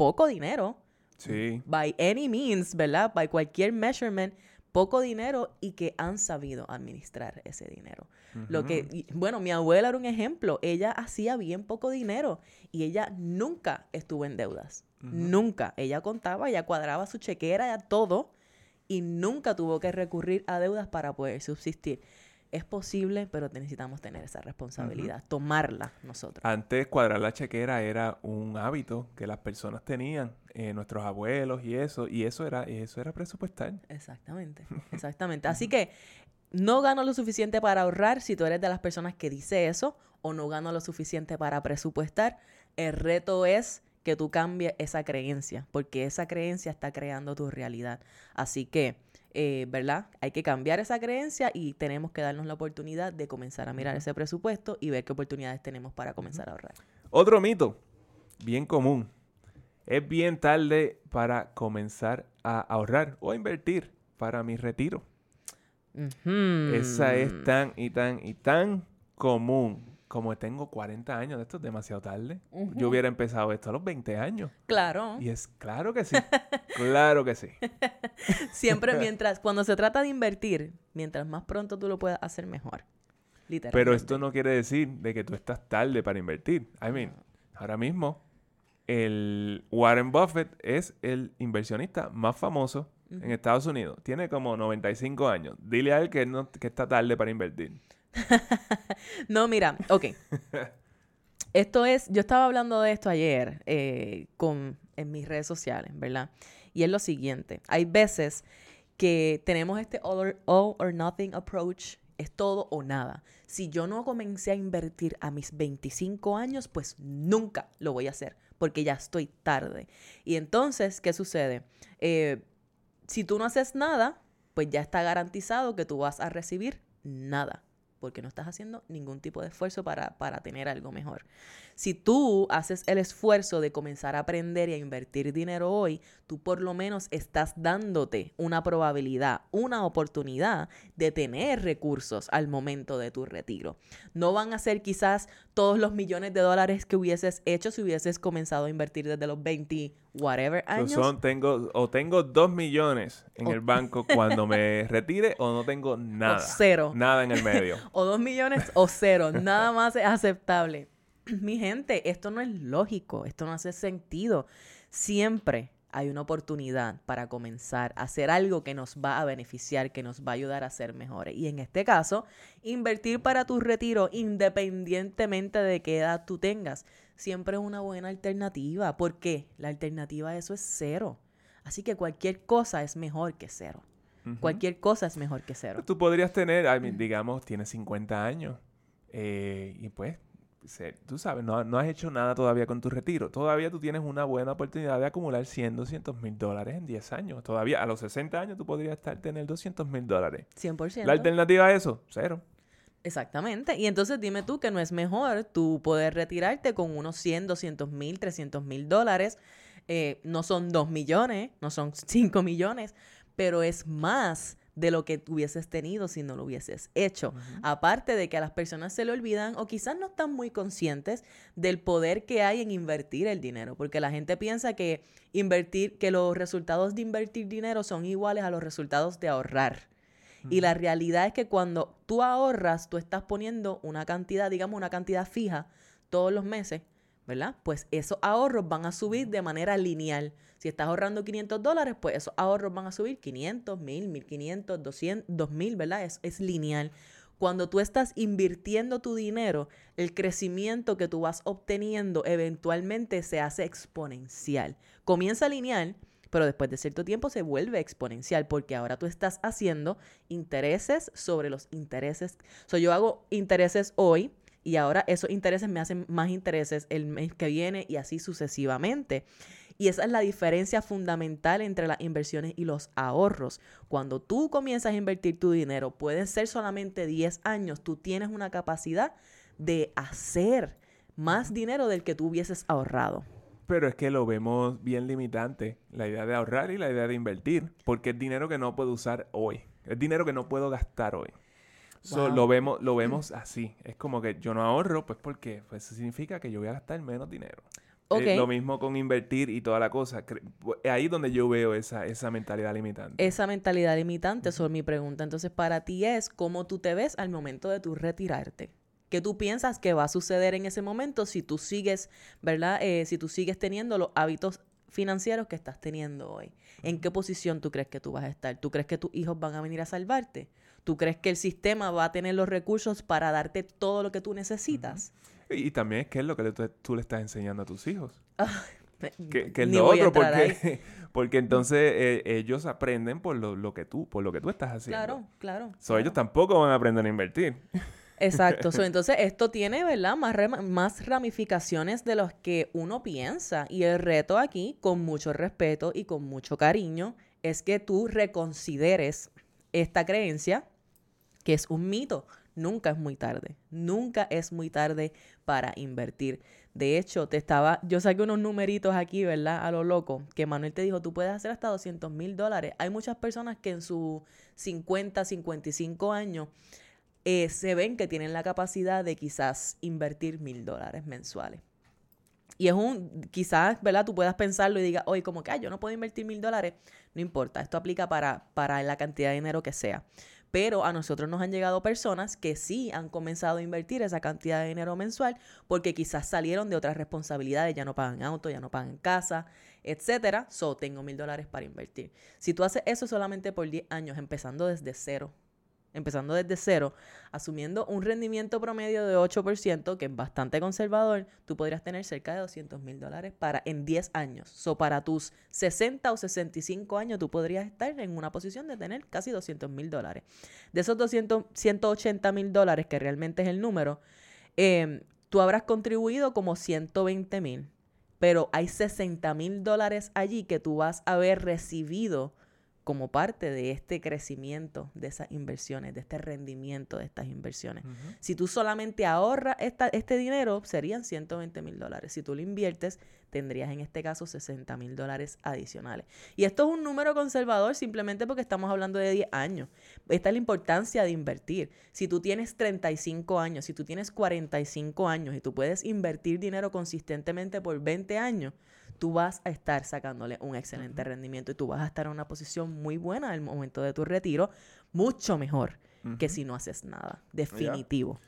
poco dinero, Sí. by any means, ¿verdad? By cualquier measurement, poco dinero y que han sabido administrar ese dinero. Lo que, y- bueno, mi abuela era un ejemplo. Ella hacía bien poco dinero y ella nunca estuvo en deudas. Nunca. Ella contaba, ella cuadraba su chequera, ya todo y nunca tuvo que recurrir a deudas para poder subsistir. Es posible, pero necesitamos tener esa responsabilidad, tomarla nosotros. Antes cuadrar la chequera era un hábito que las personas tenían, eh, nuestros abuelos y eso, y eso era, eso era presupuestar. Exactamente, exactamente. Así que no gano lo suficiente para ahorrar si tú eres de las personas que dice eso o no gano lo suficiente para presupuestar. El reto es que tú cambies esa creencia, porque esa creencia está creando tu realidad. Así que, eh, ¿verdad? Hay que cambiar esa creencia y tenemos que darnos la oportunidad de comenzar a mirar ese presupuesto y ver qué oportunidades tenemos para comenzar a ahorrar. Otro mito, bien común. Es bien tarde para comenzar a ahorrar o a invertir para mi retiro. Esa es tan y tan y tan común. Como tengo 40 años, esto es demasiado tarde. Yo hubiera empezado esto a los 20 años. Claro. Y es claro que sí. claro que sí. Siempre mientras, cuando se trata de invertir, mientras más pronto tú lo puedas hacer, mejor. Literalmente. Pero esto no quiere decir de que tú estás tarde para invertir. I mean, ahora mismo, el Warren Buffett es el inversionista más famoso en Estados Unidos. Tiene como 95 años. Dile a él que, no, que está tarde para invertir. No, mira, ok. Esto es, yo estaba hablando de esto ayer eh, con, en mis redes sociales, ¿verdad? Y es lo siguiente, hay veces que tenemos este all or, all or nothing approach, es todo o nada. Si yo no comencé a invertir a mis 25 años, pues nunca lo voy a hacer, porque ya estoy tarde. Y entonces, ¿qué sucede? Eh, si tú no haces nada, pues ya está garantizado que tú vas a recibir nada porque no estás haciendo ningún tipo de esfuerzo para, para tener algo mejor. Si tú haces el esfuerzo de comenzar a aprender y a invertir dinero hoy, tú por lo menos estás dándote una probabilidad, una oportunidad de tener recursos al momento de tu retiro. No van a ser quizás todos los millones de dólares que hubieses hecho si hubieses comenzado a invertir desde los 20 whatever años. son, tengo, o tengo 2 millones en el banco cuando me retire o no tengo nada. cero. Nada en el medio. o dos millones o cero. Nada más es aceptable. Mi gente, esto no es lógico, esto no hace sentido. Siempre hay una oportunidad para comenzar a hacer algo que nos va a beneficiar, que nos va a ayudar a ser mejores. Y en este caso, invertir para tu retiro, independientemente de qué edad tú tengas, siempre es una buena alternativa. ¿Por qué? La alternativa a eso es cero. Así que cualquier cosa es mejor que cero. Cualquier cosa es mejor que cero. Tú podrías tener, I mean, digamos, tienes 50 años eh, y pues, tú sabes, no, no has hecho nada todavía con tu retiro. Todavía tú tienes una buena oportunidad de acumular 100, 200 mil dólares en 10 años. Todavía a los 60 años tú podrías estar tener 200 mil dólares. 100%. La alternativa a eso, cero. Exactamente. Y entonces dime tú que no es mejor tú poder retirarte con unos 100, 200 mil, 300 mil dólares. Eh, no son 2 millones, no son 5 millones, pero es más de lo que hubieses tenido si no lo hubieses hecho. Aparte de que a las personas se le olvidan o quizás no están muy conscientes del poder que hay en invertir el dinero, porque la gente piensa que invertir, que los resultados de invertir dinero son iguales a los resultados de ahorrar. Y la realidad es que cuando tú ahorras, tú estás poniendo una cantidad, digamos, una cantidad fija todos los meses, ¿verdad? Pues esos ahorros van a subir de manera lineal. Si estás ahorrando 500 dólares, pues esos ahorros van a subir 500, 1000, 1500, 200, 2000, ¿verdad? Es, es lineal. Cuando tú estás invirtiendo tu dinero, el crecimiento que tú vas obteniendo eventualmente se hace exponencial. Comienza lineal, pero después de cierto tiempo se vuelve exponencial porque ahora tú estás haciendo intereses sobre los intereses. So, yo hago intereses hoy y ahora esos intereses me hacen más intereses el mes que viene y así sucesivamente. Y esa es la diferencia fundamental entre las inversiones y los ahorros. Cuando tú comienzas a invertir tu dinero, puede ser solamente 10 años, tú tienes una capacidad de hacer más dinero del que tú hubieses ahorrado. Pero es que lo vemos bien limitante, la idea de ahorrar y la idea de invertir, porque es dinero que no puedo usar hoy, es dinero que no puedo gastar hoy. Lo vemos, lo vemos así. Es como que yo no ahorro, pues porque pues, eso significa que yo voy a gastar menos dinero. Eh, lo mismo con invertir y toda la cosa. Ahí es donde yo veo esa, esa mentalidad limitante. Esa mentalidad limitante, eso es mi pregunta. Entonces, para ti es cómo tú te ves al momento de tu retirarte. ¿Qué tú piensas que va a suceder en ese momento si tú sigues, ¿verdad? Eh, si tú sigues teniendo los hábitos financieros que estás teniendo hoy. ¿En qué posición tú crees que tú vas a estar? ¿Tú crees que tus hijos van a venir a salvarte? ¿Tú crees que el sistema va a tener los recursos para darte todo lo que tú necesitas? Y, también es que es lo que tú le estás enseñando a tus hijos. que, es lo otro, porque, porque entonces eh, ellos aprenden por lo, que tú, por lo que tú estás haciendo. Claro, claro. So, Ellos tampoco van a aprender a invertir. Exacto. entonces, esto tiene, ¿verdad? Más, más ramificaciones de los que uno piensa. Y el reto aquí, con mucho respeto y con mucho cariño, es que tú reconsideres esta creencia, que es un mito. Nunca es muy tarde. Nunca es muy tarde para invertir. De hecho, te estaba, yo saqué unos numeritos aquí, ¿verdad? A lo loco, que Manuel te dijo, tú puedes hacer hasta 200 mil dólares. Hay muchas personas que en sus 50, 55 años eh, se ven que tienen la capacidad de quizás invertir mil dólares mensuales. Y es un, quizás, ¿verdad? Tú puedas pensarlo y digas, oye, como que, yo no puedo invertir mil dólares. No importa, esto aplica para, para la cantidad de dinero que sea. Pero a nosotros nos han llegado personas que sí han comenzado a invertir esa cantidad de dinero mensual porque quizás salieron de otras responsabilidades, ya no pagan auto, ya no pagan casa, etcétera. So, tengo mil dólares para invertir. Si tú haces eso solamente por 10 años, empezando desde cero, empezando desde cero, asumiendo un rendimiento promedio de 8%, que es bastante conservador, tú podrías tener cerca de 200 mil dólares para, en 10 años. So, para tus 60 o 65 años, tú podrías estar en una posición de tener casi 200 mil dólares. De esos 200, 180 mil dólares, que realmente es el número, em, tú habrás contribuido como 120 mil, pero hay 60 mil dólares allí que tú vas a haber recibido como parte de este crecimiento de esas inversiones, de este rendimiento de estas inversiones. Si tú solamente ahorras este dinero, serían 120 mil dólares. Si tú lo inviertes, tendrías en este caso 60 mil dólares adicionales. Y esto es un número conservador simplemente porque estamos hablando de 10 años. Esta es la importancia de invertir. Si tú tienes 35 años, si tú tienes 45 años y tú puedes invertir dinero consistentemente por 20 años, tú vas a estar sacándole un excelente rendimiento y tú vas a estar en una posición muy buena al momento de tu retiro, mucho mejor que si no haces nada, definitivo.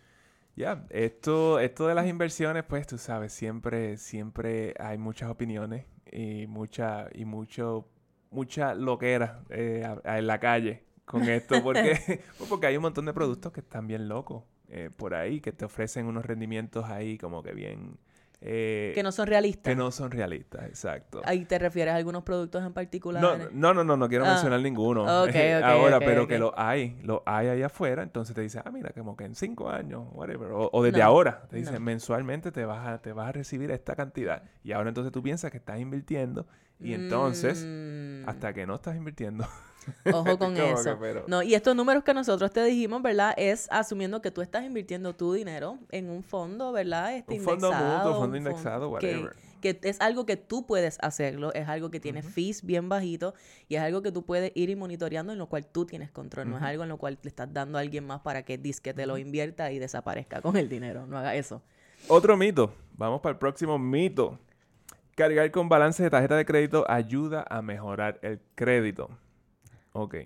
Ya, esto, esto de las inversiones, pues tú sabes, siempre, siempre hay muchas opiniones y mucha, y mucho, mucha loquera eh, en la calle con esto, porque, porque hay un montón de productos que están bien locos eh, por ahí, que te ofrecen unos rendimientos ahí como que bien, eh, que no son realistas. Que no son realistas, exacto. Ahí te refieres a algunos productos en particular. No, no, no, no, quiero ah. mencionar ninguno. Ahora, pero que lo hay, lo hay ahí afuera, entonces te dice, ah, mira, como que en cinco años, whatever, o, desde ahora, te dicen, mensualmente te vas, a, te vas a recibir esta cantidad. Y ahora entonces tú piensas que estás invirtiendo y entonces, mm. hasta que no estás invirtiendo, Ojo con eso. No, y estos números que nosotros te dijimos, ¿verdad? Es asumiendo que tú estás invirtiendo tu dinero en un fondo, ¿verdad? Este un fondo mutuo, fondo indexado, whatever. Que, es algo que tú puedes hacerlo, es algo que tiene fees bien bajitos y es algo que tú puedes ir y monitoreando en lo cual tú tienes control. No es algo en lo cual le estás dando a alguien más para que disque te lo invierta y desaparezca con el dinero. No haga eso. Otro mito. Vamos para el próximo mito. Cargar con balance de tarjeta de crédito ayuda a mejorar el crédito. Ok.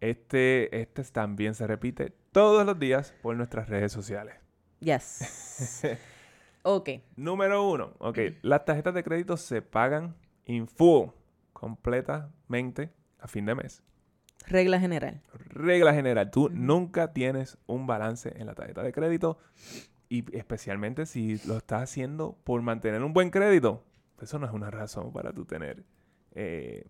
Este, este también se repite todos los días por nuestras redes sociales. Yes. ok. Número uno. Ok. Las tarjetas de crédito se pagan in full, completamente a fin de mes. Regla general. Regla general. Tú nunca tienes un balance en la tarjeta de crédito y especialmente si lo estás haciendo por mantener un buen crédito. Eso no es una razón para tú tener eh,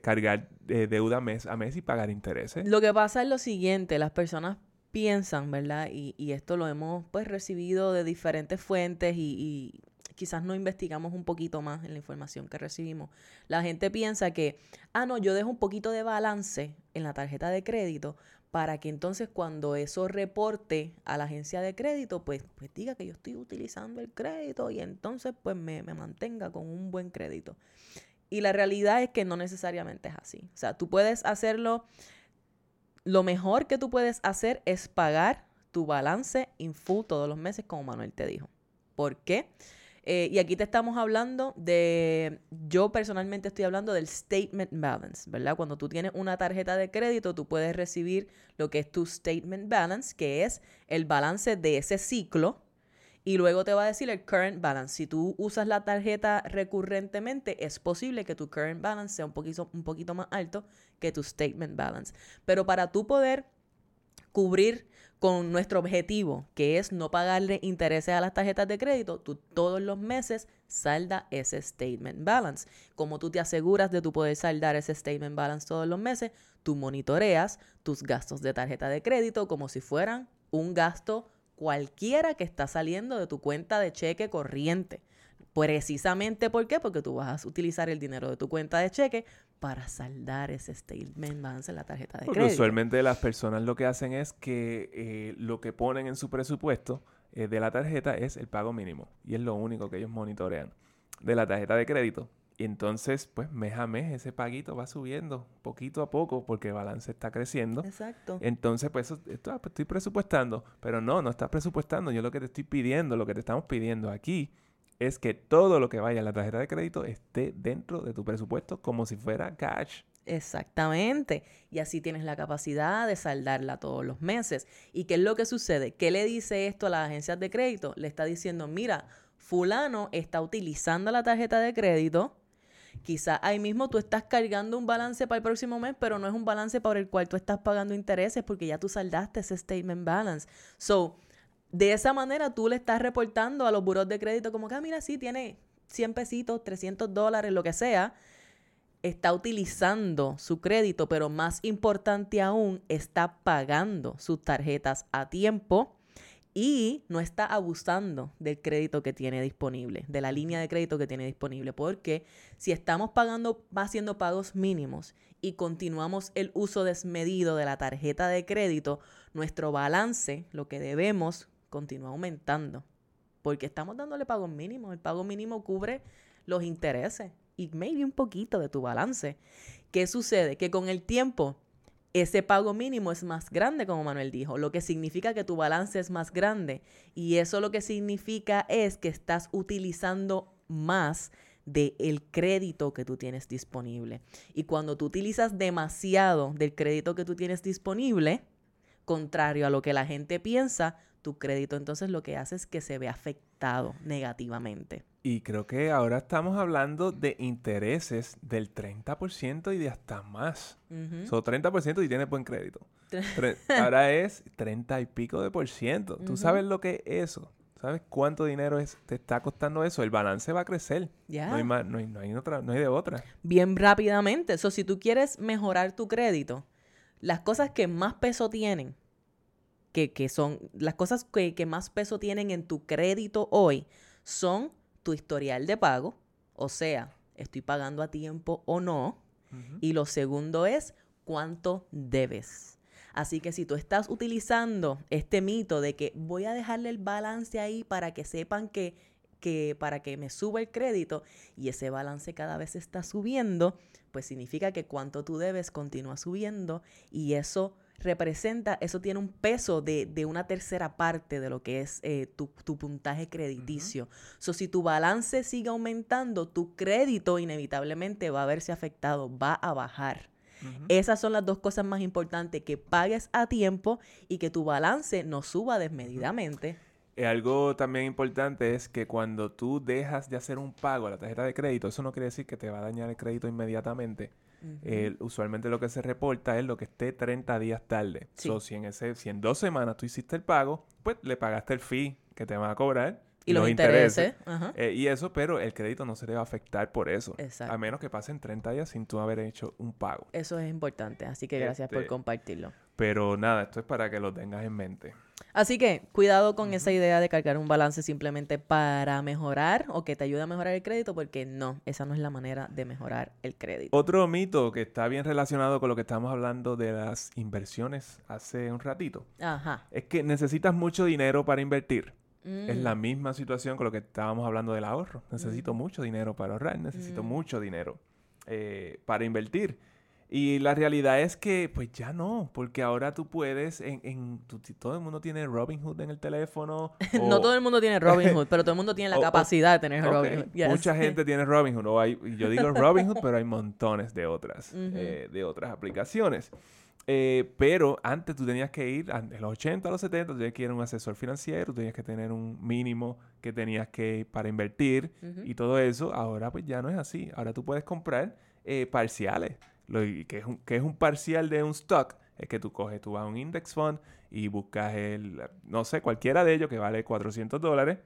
cargar eh, deuda mes a mes y pagar intereses. Lo que pasa es lo siguiente, las personas piensan, ¿verdad? Y, esto lo hemos pues recibido de diferentes fuentes y, quizás no investigamos un poquito más en la información que recibimos. La gente piensa que, ah, no, yo dejo un poquito de balance en la tarjeta de crédito para que entonces cuando eso reporte a la agencia de crédito, pues, pues diga que yo estoy utilizando el crédito y entonces pues me, me mantenga con un buen crédito. Y la realidad es que no necesariamente es así. O sea, tú puedes hacerlo, lo mejor que tú puedes hacer es pagar tu balance in full todos los meses, como Manuel te dijo. ¿Por qué? Eh, y aquí te estamos hablando de, yo personalmente estoy hablando del statement balance, ¿verdad? Cuando tú tienes una tarjeta de crédito, tú puedes recibir lo que es tu statement balance, que es el balance de ese ciclo. Y luego te va a decir el current balance. Si tú usas la tarjeta recurrentemente, es posible que tu current balance sea un poquito, un poquito más alto que tu statement balance. Pero para tú poder cubrir con nuestro objetivo, que es no pagarle intereses a las tarjetas de crédito, tú todos los meses salda ese statement balance. Como tú te aseguras de tu poder saldar ese statement balance todos los meses, tú monitoreas tus gastos de tarjeta de crédito como si fueran un gasto cualquiera que está saliendo de tu cuenta de cheque corriente. Precisamente, ¿por qué? Porque tú vas a utilizar el dinero de tu cuenta de cheque para saldar ese statement balance en la tarjeta de Porque crédito. usualmente las personas lo que hacen es que eh, lo que ponen en su presupuesto eh, de la tarjeta es el pago mínimo. Y es lo único que ellos monitorean de la tarjeta de crédito. Y entonces, pues mes a mes ese paguito va subiendo poquito a poco porque el balance está creciendo. Exacto. Entonces, pues, eso, esto, ah, pues, estoy presupuestando. Pero no, no estás presupuestando. Yo lo que te estoy pidiendo, lo que te estamos pidiendo aquí es que todo lo que vaya a la tarjeta de crédito esté dentro de tu presupuesto como si fuera cash. Exactamente. Y así tienes la capacidad de saldarla todos los meses. ¿Y qué es lo que sucede? ¿Qué le dice esto a las agencias de crédito? Le está diciendo, mira, fulano está utilizando la tarjeta de crédito. Quizá ahí mismo tú estás cargando un balance para el próximo mes, pero no es un balance por el cual tú estás pagando intereses porque ya tú saldaste ese statement balance. So, de esa manera tú le estás reportando a los buros de crédito como que, ah, mira, sí, tiene 100 pesitos, 300 dólares, lo que sea. Está utilizando su crédito, pero más importante aún, está pagando sus tarjetas a tiempo y no está abusando del crédito que tiene disponible, de la línea de crédito que tiene disponible, porque si estamos pagando, haciendo pagos mínimos y continuamos el uso desmedido de la tarjeta de crédito, nuestro balance, lo que debemos, continúa aumentando, porque estamos dándole pagos mínimos. El pago mínimo cubre los intereses y maybe un poquito de tu balance. ¿Qué sucede? Que con el tiempo ese pago mínimo es más grande, como Manuel dijo, lo que significa que tu balance es más grande. Y eso lo que significa es que estás utilizando más del crédito que tú tienes disponible. Y cuando tú utilizas demasiado del crédito que tú tienes disponible, contrario a lo que la gente piensa, tu crédito entonces lo que hace es que se ve afectado negativamente. Y creo que ahora estamos hablando de intereses del 30% y de hasta más. Son 30% y tienes buen crédito. ahora es 30 y pico de por ciento. ¿Tú sabes lo que es eso? ¿Sabes cuánto dinero es, te está costando eso? El balance va a crecer. No, hay más, no, hay, no, hay otra, no hay de otra. Bien rápidamente. Eso, si tú quieres mejorar tu crédito, las cosas que más peso tienen que, son las cosas que, que, más peso tienen en tu crédito hoy son tu historial de pago, o sea, estoy pagando a tiempo o no, y lo segundo es cuánto debes. Así que si tú estás utilizando este mito de que voy a dejarle el balance ahí para que sepan que, que para que me suba el crédito y ese balance cada vez está subiendo, pues significa que cuánto tú debes continúa subiendo y eso representa, eso tiene un peso de, una tercera parte de lo que es eh, tu, puntaje crediticio. So, si tu balance sigue aumentando, tu crédito inevitablemente va a verse afectado, va a bajar. Esas son las dos cosas más importantes, que pagues a tiempo y que tu balance no suba desmedidamente. algo también importante es que cuando tú dejas de hacer un pago a la tarjeta de crédito, eso no quiere decir que te va a dañar el crédito inmediatamente usualmente lo que se reporta es lo que esté 30 días tarde. si, en ese, si en dos semanas tú hiciste el pago, pues le pagaste el fee que te van a cobrar. Y los, intereses. Eh, y eso, pero el crédito no se le va a afectar por eso. A menos que pasen 30 días sin tú haber hecho un pago. Eso es importante, así que gracias por este, compartirlo. Pero nada, esto es para que lo tengas en mente. Así que cuidado con esa idea de cargar un balance simplemente para mejorar o que te ayude a mejorar el crédito, porque no, esa no es la manera de mejorar el crédito. Otro mito que está bien relacionado con lo que estamos hablando de las inversiones hace un ratito. Ajá. Es que necesitas mucho dinero para invertir. Es Mm. la misma situación con lo que estábamos hablando del ahorro. Necesito mucho dinero para ahorrar, necesito Mm. mucho dinero eh, para invertir. Y la realidad es que, pues ya no, porque ahora tú puedes, en, en tú- todo el mundo tiene Robinhood en el teléfono. no todo el mundo tiene Robinhood, pero todo el mundo tiene la o- o- capacidad de tener Ok, Robinhood. Yes. Mucha gente tiene Robinhood. O hay, yo digo Robinhood, pero hay montones de otras, eh, de otras aplicaciones. Eh, pero antes tú tenías que ir, en los 80, los 70, tú tenías que ir a un asesor financiero, tenías que tener un mínimo que tenías que para invertir Ujú. y todo eso. Ahora pues ya no es así. Ahora tú puedes comprar eh, parciales. Lo, que, es un, que es un parcial de un stock. Es que tú coges, tú vas a un index fund y buscas el, no sé, cualquiera de ellos que vale 400 dólares.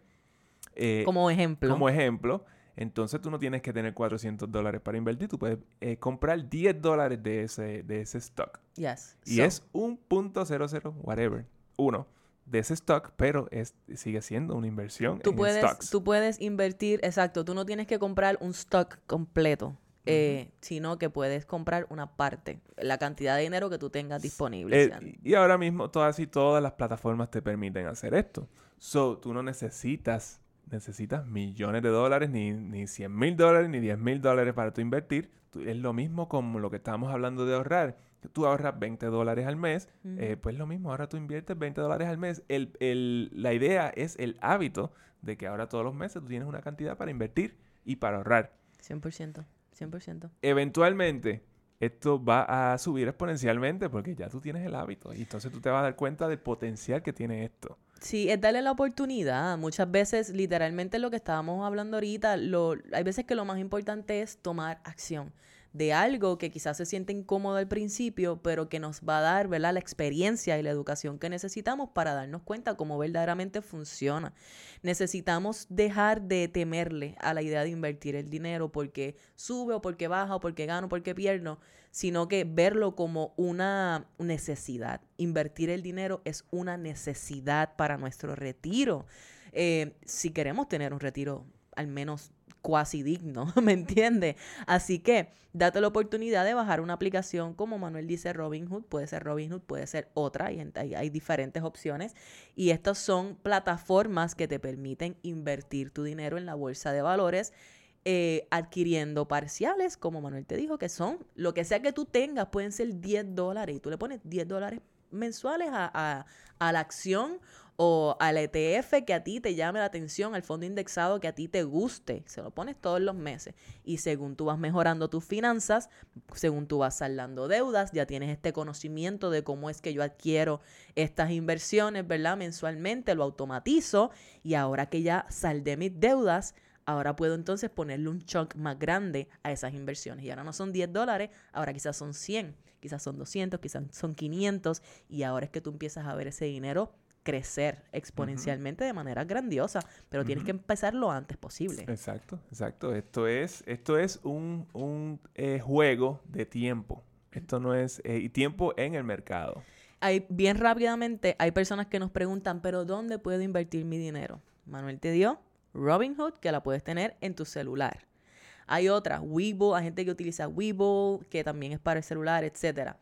eh, Como ejemplo. como ejemplo, entonces tú no tienes que tener 400 dólares para invertir, tú puedes eh, comprar 10 dólares de ese, de ese stock. Yes. Y So, es un punto cero cero, whatever, uno de ese stock, pero es, sigue siendo una inversión tú en puedes, stocks. tú puedes invertir, exacto, tú no tienes que comprar un stock completo, eh, sino que puedes comprar una parte, la cantidad de dinero que tú tengas disponible. Eh, y ahora mismo todas y todas las plataformas te permiten hacer esto. So, tú no necesitas, necesitas millones de dólares, ni, ni 100 mil dólares, ni 10 mil dólares para tu invertir. Tú- es lo mismo como lo que estábamos hablando de ahorrar. Tú ahorras 20 dólares al mes, eh, pues lo mismo, ahora tú inviertes 20 dólares al mes. El, el- la idea es el hábito de que ahora todos los meses tú tienes una cantidad para invertir y para ahorrar. 100%, 100%. Eventualmente, esto va a subir exponencialmente porque ya tú tienes el hábito y entonces tú te vas a dar cuenta del potencial que tiene esto. Sí, es darle la oportunidad. Muchas veces, literalmente lo que estábamos hablando ahorita, lo, hay veces que lo más importante es tomar acción de algo que quizás se siente incómodo al principio, pero que nos va a dar, ¿verdad? La experiencia y la educación que necesitamos para darnos cuenta cómo verdaderamente funciona. Necesitamos dejar de temerle a la idea de invertir el dinero porque sube o porque baja o porque gano o porque pierdo, sino que verlo como una necesidad. Invertir el dinero es una necesidad para nuestro retiro. Eh, si queremos tener un retiro al menos cuasi digno, ¿me entiendes? Así que date la oportunidad de bajar una aplicación como Manuel dice Robinhood, puede ser Robinhood, puede ser otra, y hay, diferentes opciones. Y estas son plataformas que te permiten invertir tu dinero en la bolsa de valores eh, adquiriendo parciales, como Manuel te dijo, que son lo que sea que tú tengas, pueden ser 10 dólares y tú le pones 10 dólares mensuales a- a la acción o al ETF que a ti te llame la atención, al fondo indexado que a ti te guste. Se lo pones todos los meses. Y según tú vas mejorando tus finanzas, según tú vas saldando deudas, ya tienes este conocimiento de cómo es que yo adquiero estas inversiones, ¿verdad? Mensualmente lo automatizo y ahora que ya saldé mis deudas, ahora puedo entonces ponerle un chunk más grande a esas inversiones. Y ahora no son 10 dólares, ahora quizás son 100, quizás son 200, quizás son 500 y ahora es que tú empiezas a ver ese dinero crecer exponencialmente de manera grandiosa, pero tienes que empezar lo antes posible. Exacto, exacto. Esto es, esto es un, un, eh, juego de tiempo. Esto no es... eh, y tiempo en el mercado. Hay, bien rápidamente, hay personas que nos preguntan, pero ¿dónde puedo invertir mi dinero? Manuel te dio Robinhood, que la puedes tener en tu celular. Hay otra, Webull, hay gente que utiliza Webull, que también es para el celular, etcétera.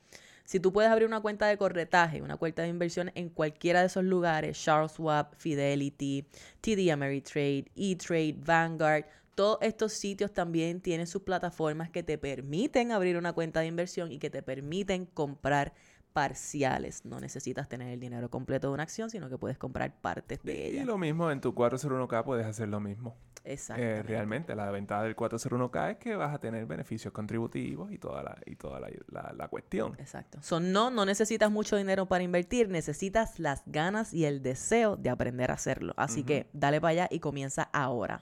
Si tú puedes abrir una cuenta de corretaje, una cuenta de inversión en cualquiera de esos lugares, Charles Schwab, Fidelity, TD Ameritrade, E-Trade, Vanguard, todos estos sitios también tienen sus plataformas que te permiten abrir una cuenta de inversión y que te permiten comprar parciales. No necesitas tener el dinero completo de una acción, sino que puedes comprar partes de Y ella. lo mismo en tu 401k puedes hacer lo mismo. Exacto. Eh, realmente, la ventaja del 401k es que vas a tener beneficios contributivos y toda la, y toda la, la- la cuestión. Exacto. So, no, no necesitas mucho dinero para invertir, necesitas las ganas y el deseo de aprender a hacerlo. Así que dale para allá y comienza ahora.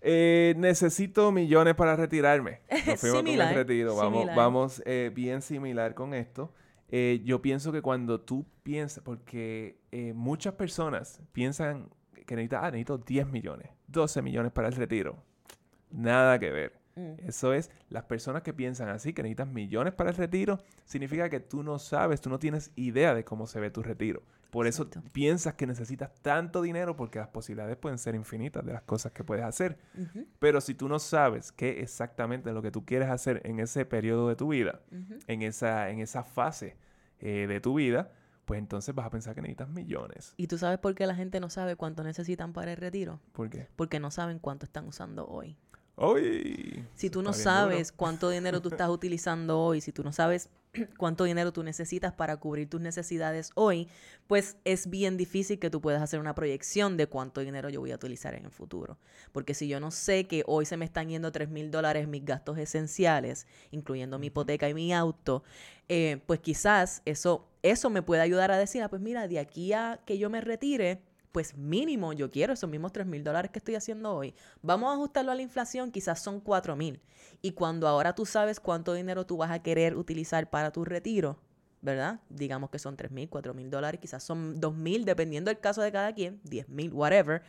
Eh, necesito millones para retirarme. Nos fuimos Similar, con el retiro. Vamos, similar. vamos eh, bien similar con esto. Eh, yo pienso que cuando tú piensas, porque eh, muchas personas piensan que necesitas, ah, necesito 10 millones, 12 millones para el retiro. Nada que ver. Mm. Eso es, las personas que piensan así, que necesitas millones para el retiro, significa que tú no sabes, tú no tienes idea de cómo se ve tu retiro. Por eso piensas que necesitas tanto dinero porque las posibilidades pueden ser infinitas de las cosas que puedes hacer. Pero si tú no sabes qué exactamente es lo que tú quieres hacer en ese periodo de tu vida, en esa, en esa fase eh, de tu vida, pues entonces vas a pensar que necesitas millones. ¿Y tú sabes por qué la gente no sabe cuánto necesitan para el retiro? ¿Por qué? Porque no saben cuánto están usando hoy. Si tú no duro. sabes cuánto dinero tú estás utilizando hoy, si tú no sabes cuánto dinero tú necesitas para cubrir tus necesidades hoy, pues es bien difícil que tú puedas hacer una proyección de cuánto dinero yo voy a utilizar en el futuro. Porque si yo no sé que hoy se me están yendo 3 mil dólares mis gastos esenciales, incluyendo mi hipoteca y mi auto, eh, pues quizás eso, eso me puede ayudar a decir, ah, pues mira, de aquí a que yo me retire, pues mínimo yo quiero esos mismos 3 mil dólares que estoy haciendo hoy. Vamos a ajustarlo a la inflación, quizás son 4 mil. Y cuando ahora tú sabes cuánto dinero tú vas a querer utilizar para tu retiro, ¿verdad? Digamos que son 3 mil, 4 mil dólares, quizás son 2 mil, dependiendo del caso de cada quien, 10 mil, whatever.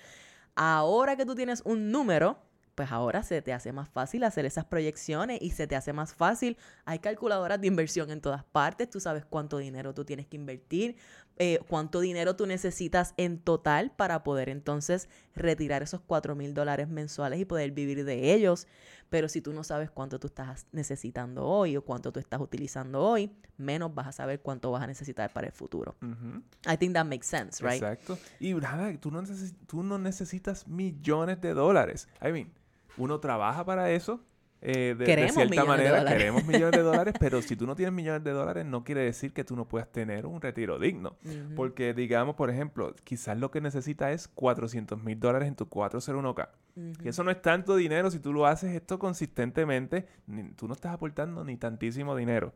Ahora que tú tienes un número, pues ahora se te hace más fácil hacer esas proyecciones y se te hace más fácil. Hay calculadoras de inversión en todas partes, tú sabes cuánto dinero tú tienes que invertir, eh, cuánto dinero tú necesitas en total para poder entonces retirar esos 4 mil dólares mensuales y poder vivir de ellos. Pero si tú no sabes cuánto tú estás necesitando hoy o cuánto tú estás utilizando hoy, menos vas a saber cuánto vas a necesitar para el futuro. Ujú. I think that makes sense, right? Exacto. Y nada, tú no, tú no necesitas millones de dólares. I mean, uno trabaja para eso. Eh, de- cierta de manera queremos millones de dólares, pero si tú no tienes millones de dólares, no quiere decir que tú no puedas tener un retiro digno. Porque, digamos, por ejemplo, quizás lo que necesitas es 400 mil dólares en tu 401k. Ujú. Que eso no es tanto dinero si tú lo haces esto consistentemente. ni- tú no estás aportando ni tantísimo dinero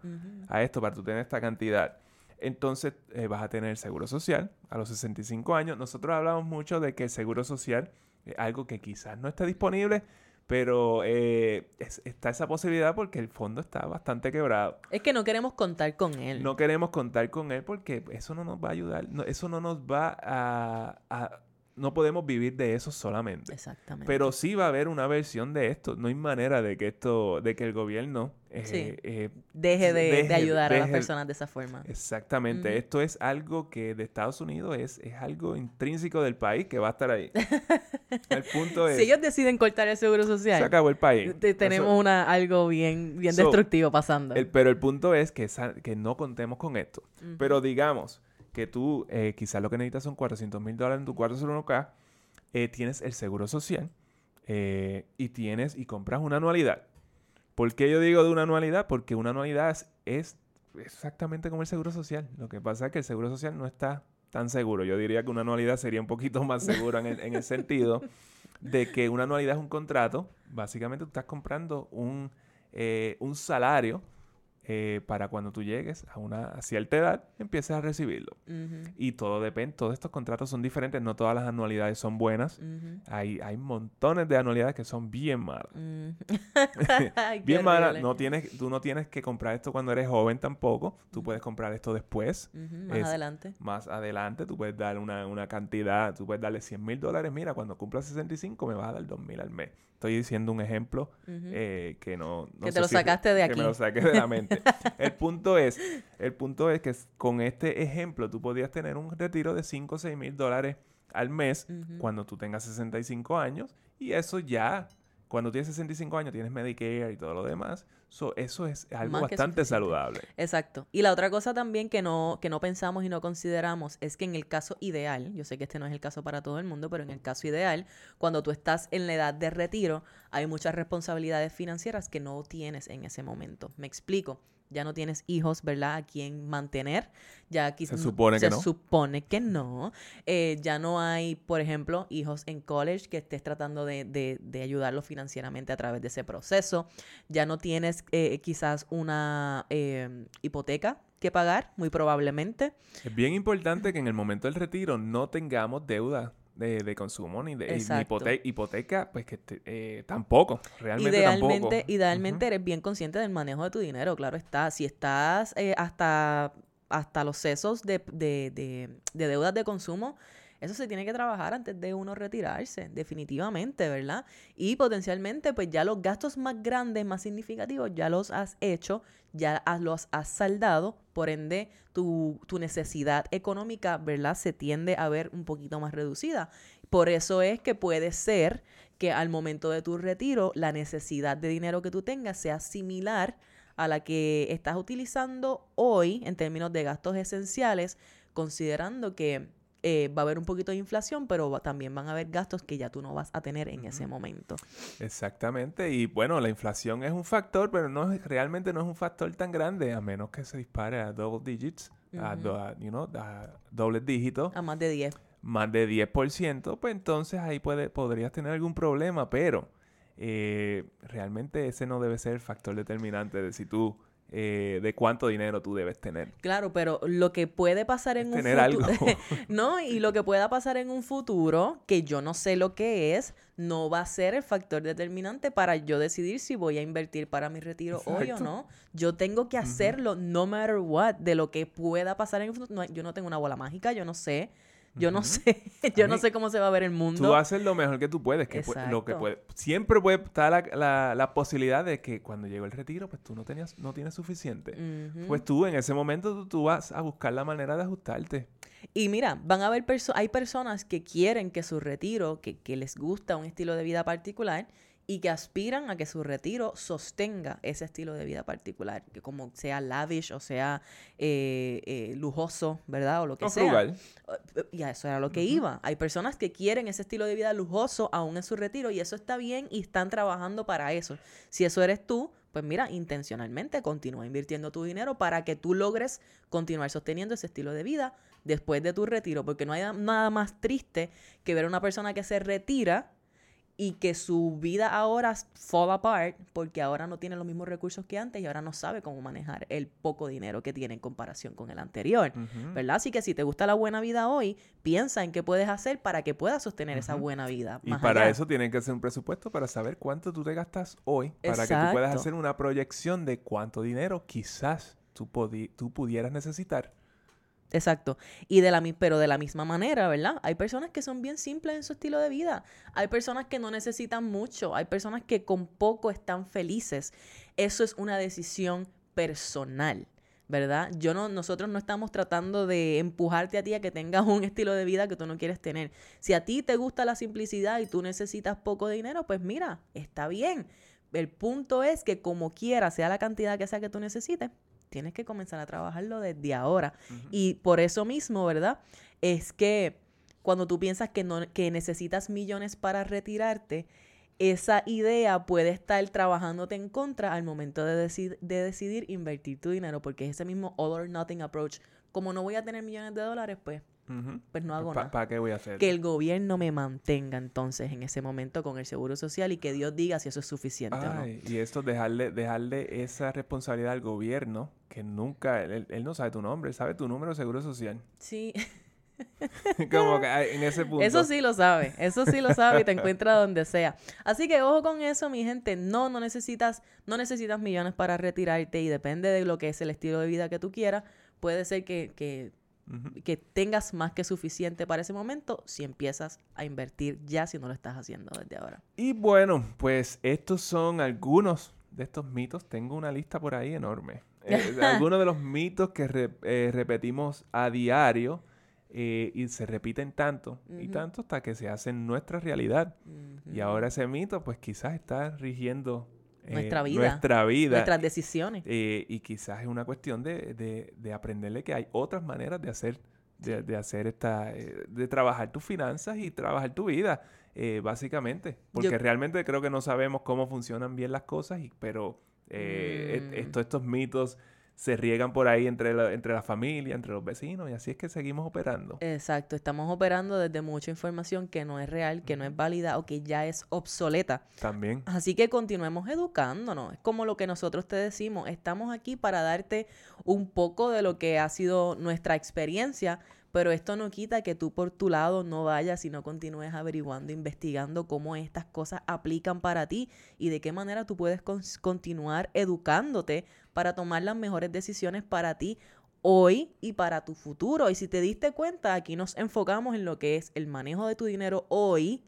a esto para tú tener esta cantidad. Entonces eh, vas a tener seguro social a los 65 años. Nosotros hablamos mucho de que el seguro social es algo que quizás no esté disponible, pero eh, es- está esa posibilidad porque el fondo está bastante quebrado. Es que no queremos contar con él. No queremos contar con él porque eso no nos va a ayudar, no- eso no nos va a, a- No podemos vivir de eso solamente. Exactamente. Pero sí va a haber una versión de esto. No hay manera de que esto, de que el gobierno eh, Sí. eh, deje de, de deje- ayudar a las personas de esa forma. Exactamente. Esto es algo que de Estados Unidos es, es algo intrínseco del país que va a estar ahí. el punto es, Si ellos deciden cortar el seguro se social, acabó el país. te- tenemos Eso- una, algo bien, bien So, destructivo pasando. el- pero el punto es que, que no contemos con esto. Pero digamos que tú eh, quizás lo que necesitas son 400 mil dólares en tu 401k, eh, tienes el seguro social eh, y tienes y compras una anualidad. ¿Por qué yo digo de una anualidad? Porque una anualidad es, exactamente como el seguro social. Lo que pasa es que el seguro social no está tan seguro. Yo diría que una anualidad sería un poquito más segura en el, en el sentido de que una anualidad es un contrato. Básicamente tú estás comprando un, eh, un salario eh, para cuando tú llegues a una cierta edad, empieces a recibirlo. Y todo depende, todos estos contratos son diferentes, no todas las anualidades son buenas. Hay, hay montones de anualidades que son bien malas. qué Bien malas, no tienes, tú no tienes que comprar esto cuando eres joven tampoco. Tú puedes comprar esto después. Más es- adelante. Más adelante, tú puedes dar una, una cantidad, tú puedes darle 100 mil dólares. Mira, cuando cumplas 65 me vas a dar 2 mil al mes. Estoy diciendo un ejemplo Ujú. eh, que no, no Que sé te lo si sacaste de Que me aquí. lo saqué de la mente. el punto es, el punto es que con este ejemplo tú podrías tener un retiro de 5 o 6 mil dólares al mes Ujú. cuando tú tengas 65 años y eso ya, cuando tienes 65 años tienes Medicare y todo lo demás. So, eso es algo Más bastante saludable. Exacto. Y la otra cosa también que no, que no pensamos y no consideramos es que en el caso ideal, yo sé que este no es el caso para todo el mundo, pero en el caso ideal, cuando tú estás en la edad de retiro, hay muchas responsabilidades financieras que no tienes en ese momento. Me explico. Ya no tienes hijos, ¿verdad? A quien mantener. Ya quizás Se supone que se no. supone que no. Eh, ya no hay, por ejemplo, hijos en college que estés tratando de, de, de ayudarlos financieramente a través de ese proceso. Ya no tienes eh, quizás una eh, hipoteca que pagar, muy probablemente. Es bien importante que en el momento del retiro no tengamos deuda de, de consumo ni de y ni Exacto. hipote- hipoteca, pues que te- eh, tampoco, realmente tampoco. Idealmente, eres bien consciente del manejo de tu dinero, claro está. Si estás eh, hasta, hasta los sesos de, de- de deudas de consumo, eso se tiene que trabajar antes de uno retirarse, definitivamente, ¿verdad? Y potencialmente, pues ya los gastos más grandes, más significativos, ya los has hecho, ya los has saldado, por ende, tu, tu necesidad económica, ¿verdad? Se tiende a ver un poquito más reducida. Por eso es que puede ser que al momento de tu retiro, la necesidad de dinero que tú tengas sea similar a la que estás utilizando hoy en términos de gastos esenciales, considerando que eh, va a haber un poquito de inflación, pero también van a haber gastos que ya tú no vas a tener en ese momento. Exactamente, y bueno, la inflación es un factor, pero no realmente no es un factor tan grande, a menos que se dispare a double digits, a, you know, a doble dígito. A más de 10. Más de 10%, pues entonces ahí puede, podrías tener algún problema, pero eh, realmente ese no debe ser el factor determinante de si tú eh, de cuánto dinero tú debes tener. Claro, pero lo que puede pasar en un futuro. algo. no, y lo que pueda pasar en un futuro, que yo no sé lo que es, no va a ser el factor determinante para yo decidir si voy a invertir para mi retiro hoy o no. Yo tengo que hacerlo no matter what, de lo que pueda pasar en el futuro. yo no tengo una bola mágica, yo no sé. Yo no sé, yo no sé cómo se va a ver el mundo. Tú haces lo mejor que tú puedes, que lo que puede, siempre puede estar la, la, posibilidad de que cuando llegue el retiro, pues tú no tenías, no tienes suficiente. Pues tú en ese momento tú, vas a buscar la manera de ajustarte. Y mira, van a haber hay personas que quieren que su retiro, que, que les gusta un estilo de vida particular y que aspiran a que su retiro sostenga ese estilo de vida particular, que como sea lavish o sea eh, eh, lujoso, ¿verdad? O lo que sea. Y a eso era lo que iba. Hay personas que quieren ese estilo de vida lujoso aún en su retiro y eso está bien y están trabajando para eso. Si eso eres tú, pues mira, intencionalmente continúa invirtiendo tu dinero para que tú logres continuar sosteniendo ese estilo de vida después de tu retiro, porque no hay nada más triste que ver a una persona que se retira y que su vida ahora fall apart porque ahora no tiene los mismos recursos que antes y ahora no sabe cómo manejar el poco dinero que tiene en comparación con el anterior, ¿verdad? Así que si te gusta la buena vida hoy, piensa en qué puedes hacer para que puedas sostener esa buena vida. y para eso tienen que hacer un presupuesto para saber cuánto tú te gastas hoy, para que tú puedas hacer una proyección de cuánto dinero quizás tú, tú pudieras necesitar Exacto. Y de la, pero de la misma manera, ¿verdad? Hay personas que son bien simples en su estilo de vida. Hay personas que no necesitan mucho. Hay personas que con poco están felices. Eso es una decisión personal. ¿verdad? Yo no, nosotros no estamos tratando de empujarte a ti a que tengas un estilo de vida que tú no quieres tener. Si a ti te gusta la simplicidad y tú necesitas poco dinero, pues mira, está bien. El punto es que como quiera, sea la cantidad que sea que tú necesites, tienes que comenzar a trabajarlo desde ahora. Y por eso mismo, ¿verdad? Es que cuando tú piensas que, no, que necesitas millones para retirarte, esa idea puede estar trabajándote en contra al momento de, de decidir invertir tu dinero, porque es ese mismo all or nothing approach. Como no voy a tener millones de dólares, pues pues no hago nada. ¿Para qué voy a hacer? Que el gobierno me mantenga entonces en ese momento con el seguro social y que Dios diga si eso es suficiente o no. Y esto, dejarle, dejarle esa responsabilidad al gobierno, que nunca, él, no sabe tu nombre, sabe tu número de seguro social. Sí. Como que en ese punto. Eso sí lo sabe, eso sí lo sabe y te encuentra donde sea. Así que ojo con eso, mi gente. No, no necesitas, no necesitas millones para retirarte y depende de lo que es el estilo de vida que tú quieras. Puede ser que, que que tengas más que suficiente para ese momento si empiezas a invertir ya si no lo estás haciendo desde ahora. Y bueno, pues estos son algunos de estos mitos. Tengo una lista por ahí enorme. Eh, algunos de los mitos que eh, repetimos a diario eh, y se repiten tanto y tanto hasta que se hacen nuestra realidad. Y ahora ese mito pues quizás está rigiendo nuestra vida. Nuestra vida. Nuestras decisiones. Y quizás es una cuestión de, de, de, aprenderle que hay otras maneras de hacer, de, hacer esta, de trabajar tus finanzas y trabajar tu vida, básicamente. Porque realmente creo que no sabemos cómo funcionan bien las cosas, y, pero mm. estos mitos se riegan por ahí entre la, entre la familia, entre los vecinos, y así es que seguimos operando. Exacto, estamos operando desde mucha información que no es real, que no es válida o que ya es obsoleta. También. Así que continuemos educándonos. Es como lo que nosotros te decimos, estamos aquí para darte un poco de lo que ha sido nuestra experiencia, pero esto no quita que tú por tu lado no vayas y no continúes averiguando, investigando cómo estas cosas aplican para ti y de qué manera tú puedes continuar educándote para tomar las mejores decisiones para ti hoy y para tu futuro. Y si te diste cuenta, aquí nos enfocamos en lo que es el manejo de tu dinero hoy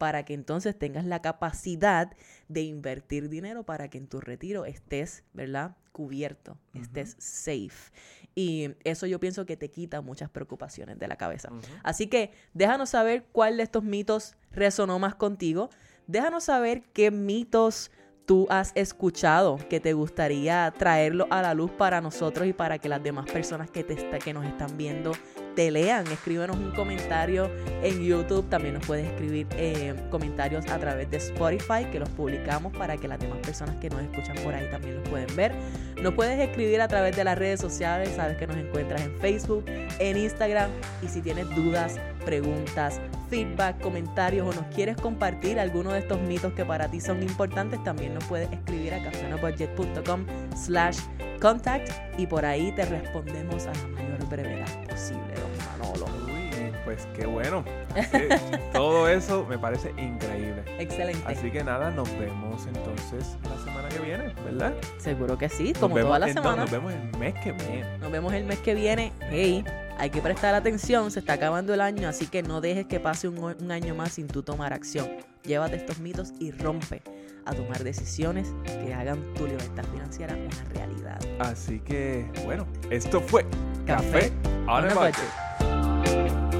para que entonces tengas la capacidad de invertir dinero para que en tu retiro estés, ¿verdad? Cubierto, estés safe. Y eso yo pienso que te quita muchas preocupaciones de la cabeza. Así que déjanos saber cuál de estos mitos resonó más contigo. Déjanos saber qué mitos tú has escuchado que te gustaría traerlo a la luz para nosotros y para que las demás personas que, te que nos están viendo te lean. Escríbenos un comentario en YouTube. También nos puedes escribir eh, comentarios a través de Spotify, que los publicamos para que las demás personas que nos escuchan por ahí también los pueden ver. Nos puedes escribir a través de las redes sociales. Sabes que nos encuentras en Facebook, en Instagram. Y si tienes dudas, preguntas, feedback, comentarios o nos quieres compartir alguno de estos mitos que para ti son importantes, también nos puedes escribir a cafenobudget.com slash contact y por ahí te respondemos a la mayor brevedad posible, don Manolo. Pues qué bueno. todo eso me parece increíble. Excelente. Así que nada, nos vemos entonces la semana que viene, ¿verdad? Seguro que sí, como toda la semana. Nos vemos el mes que viene. Nos vemos el mes que viene. Hey, hay que prestar atención, se está acabando el año, así que no dejes que pase un, un año más sin tú tomar acción. Llévate estos mitos y rompe a tomar decisiones que hagan tu libertad financiera una realidad. Así que, bueno, esto fue Café, on, a budget.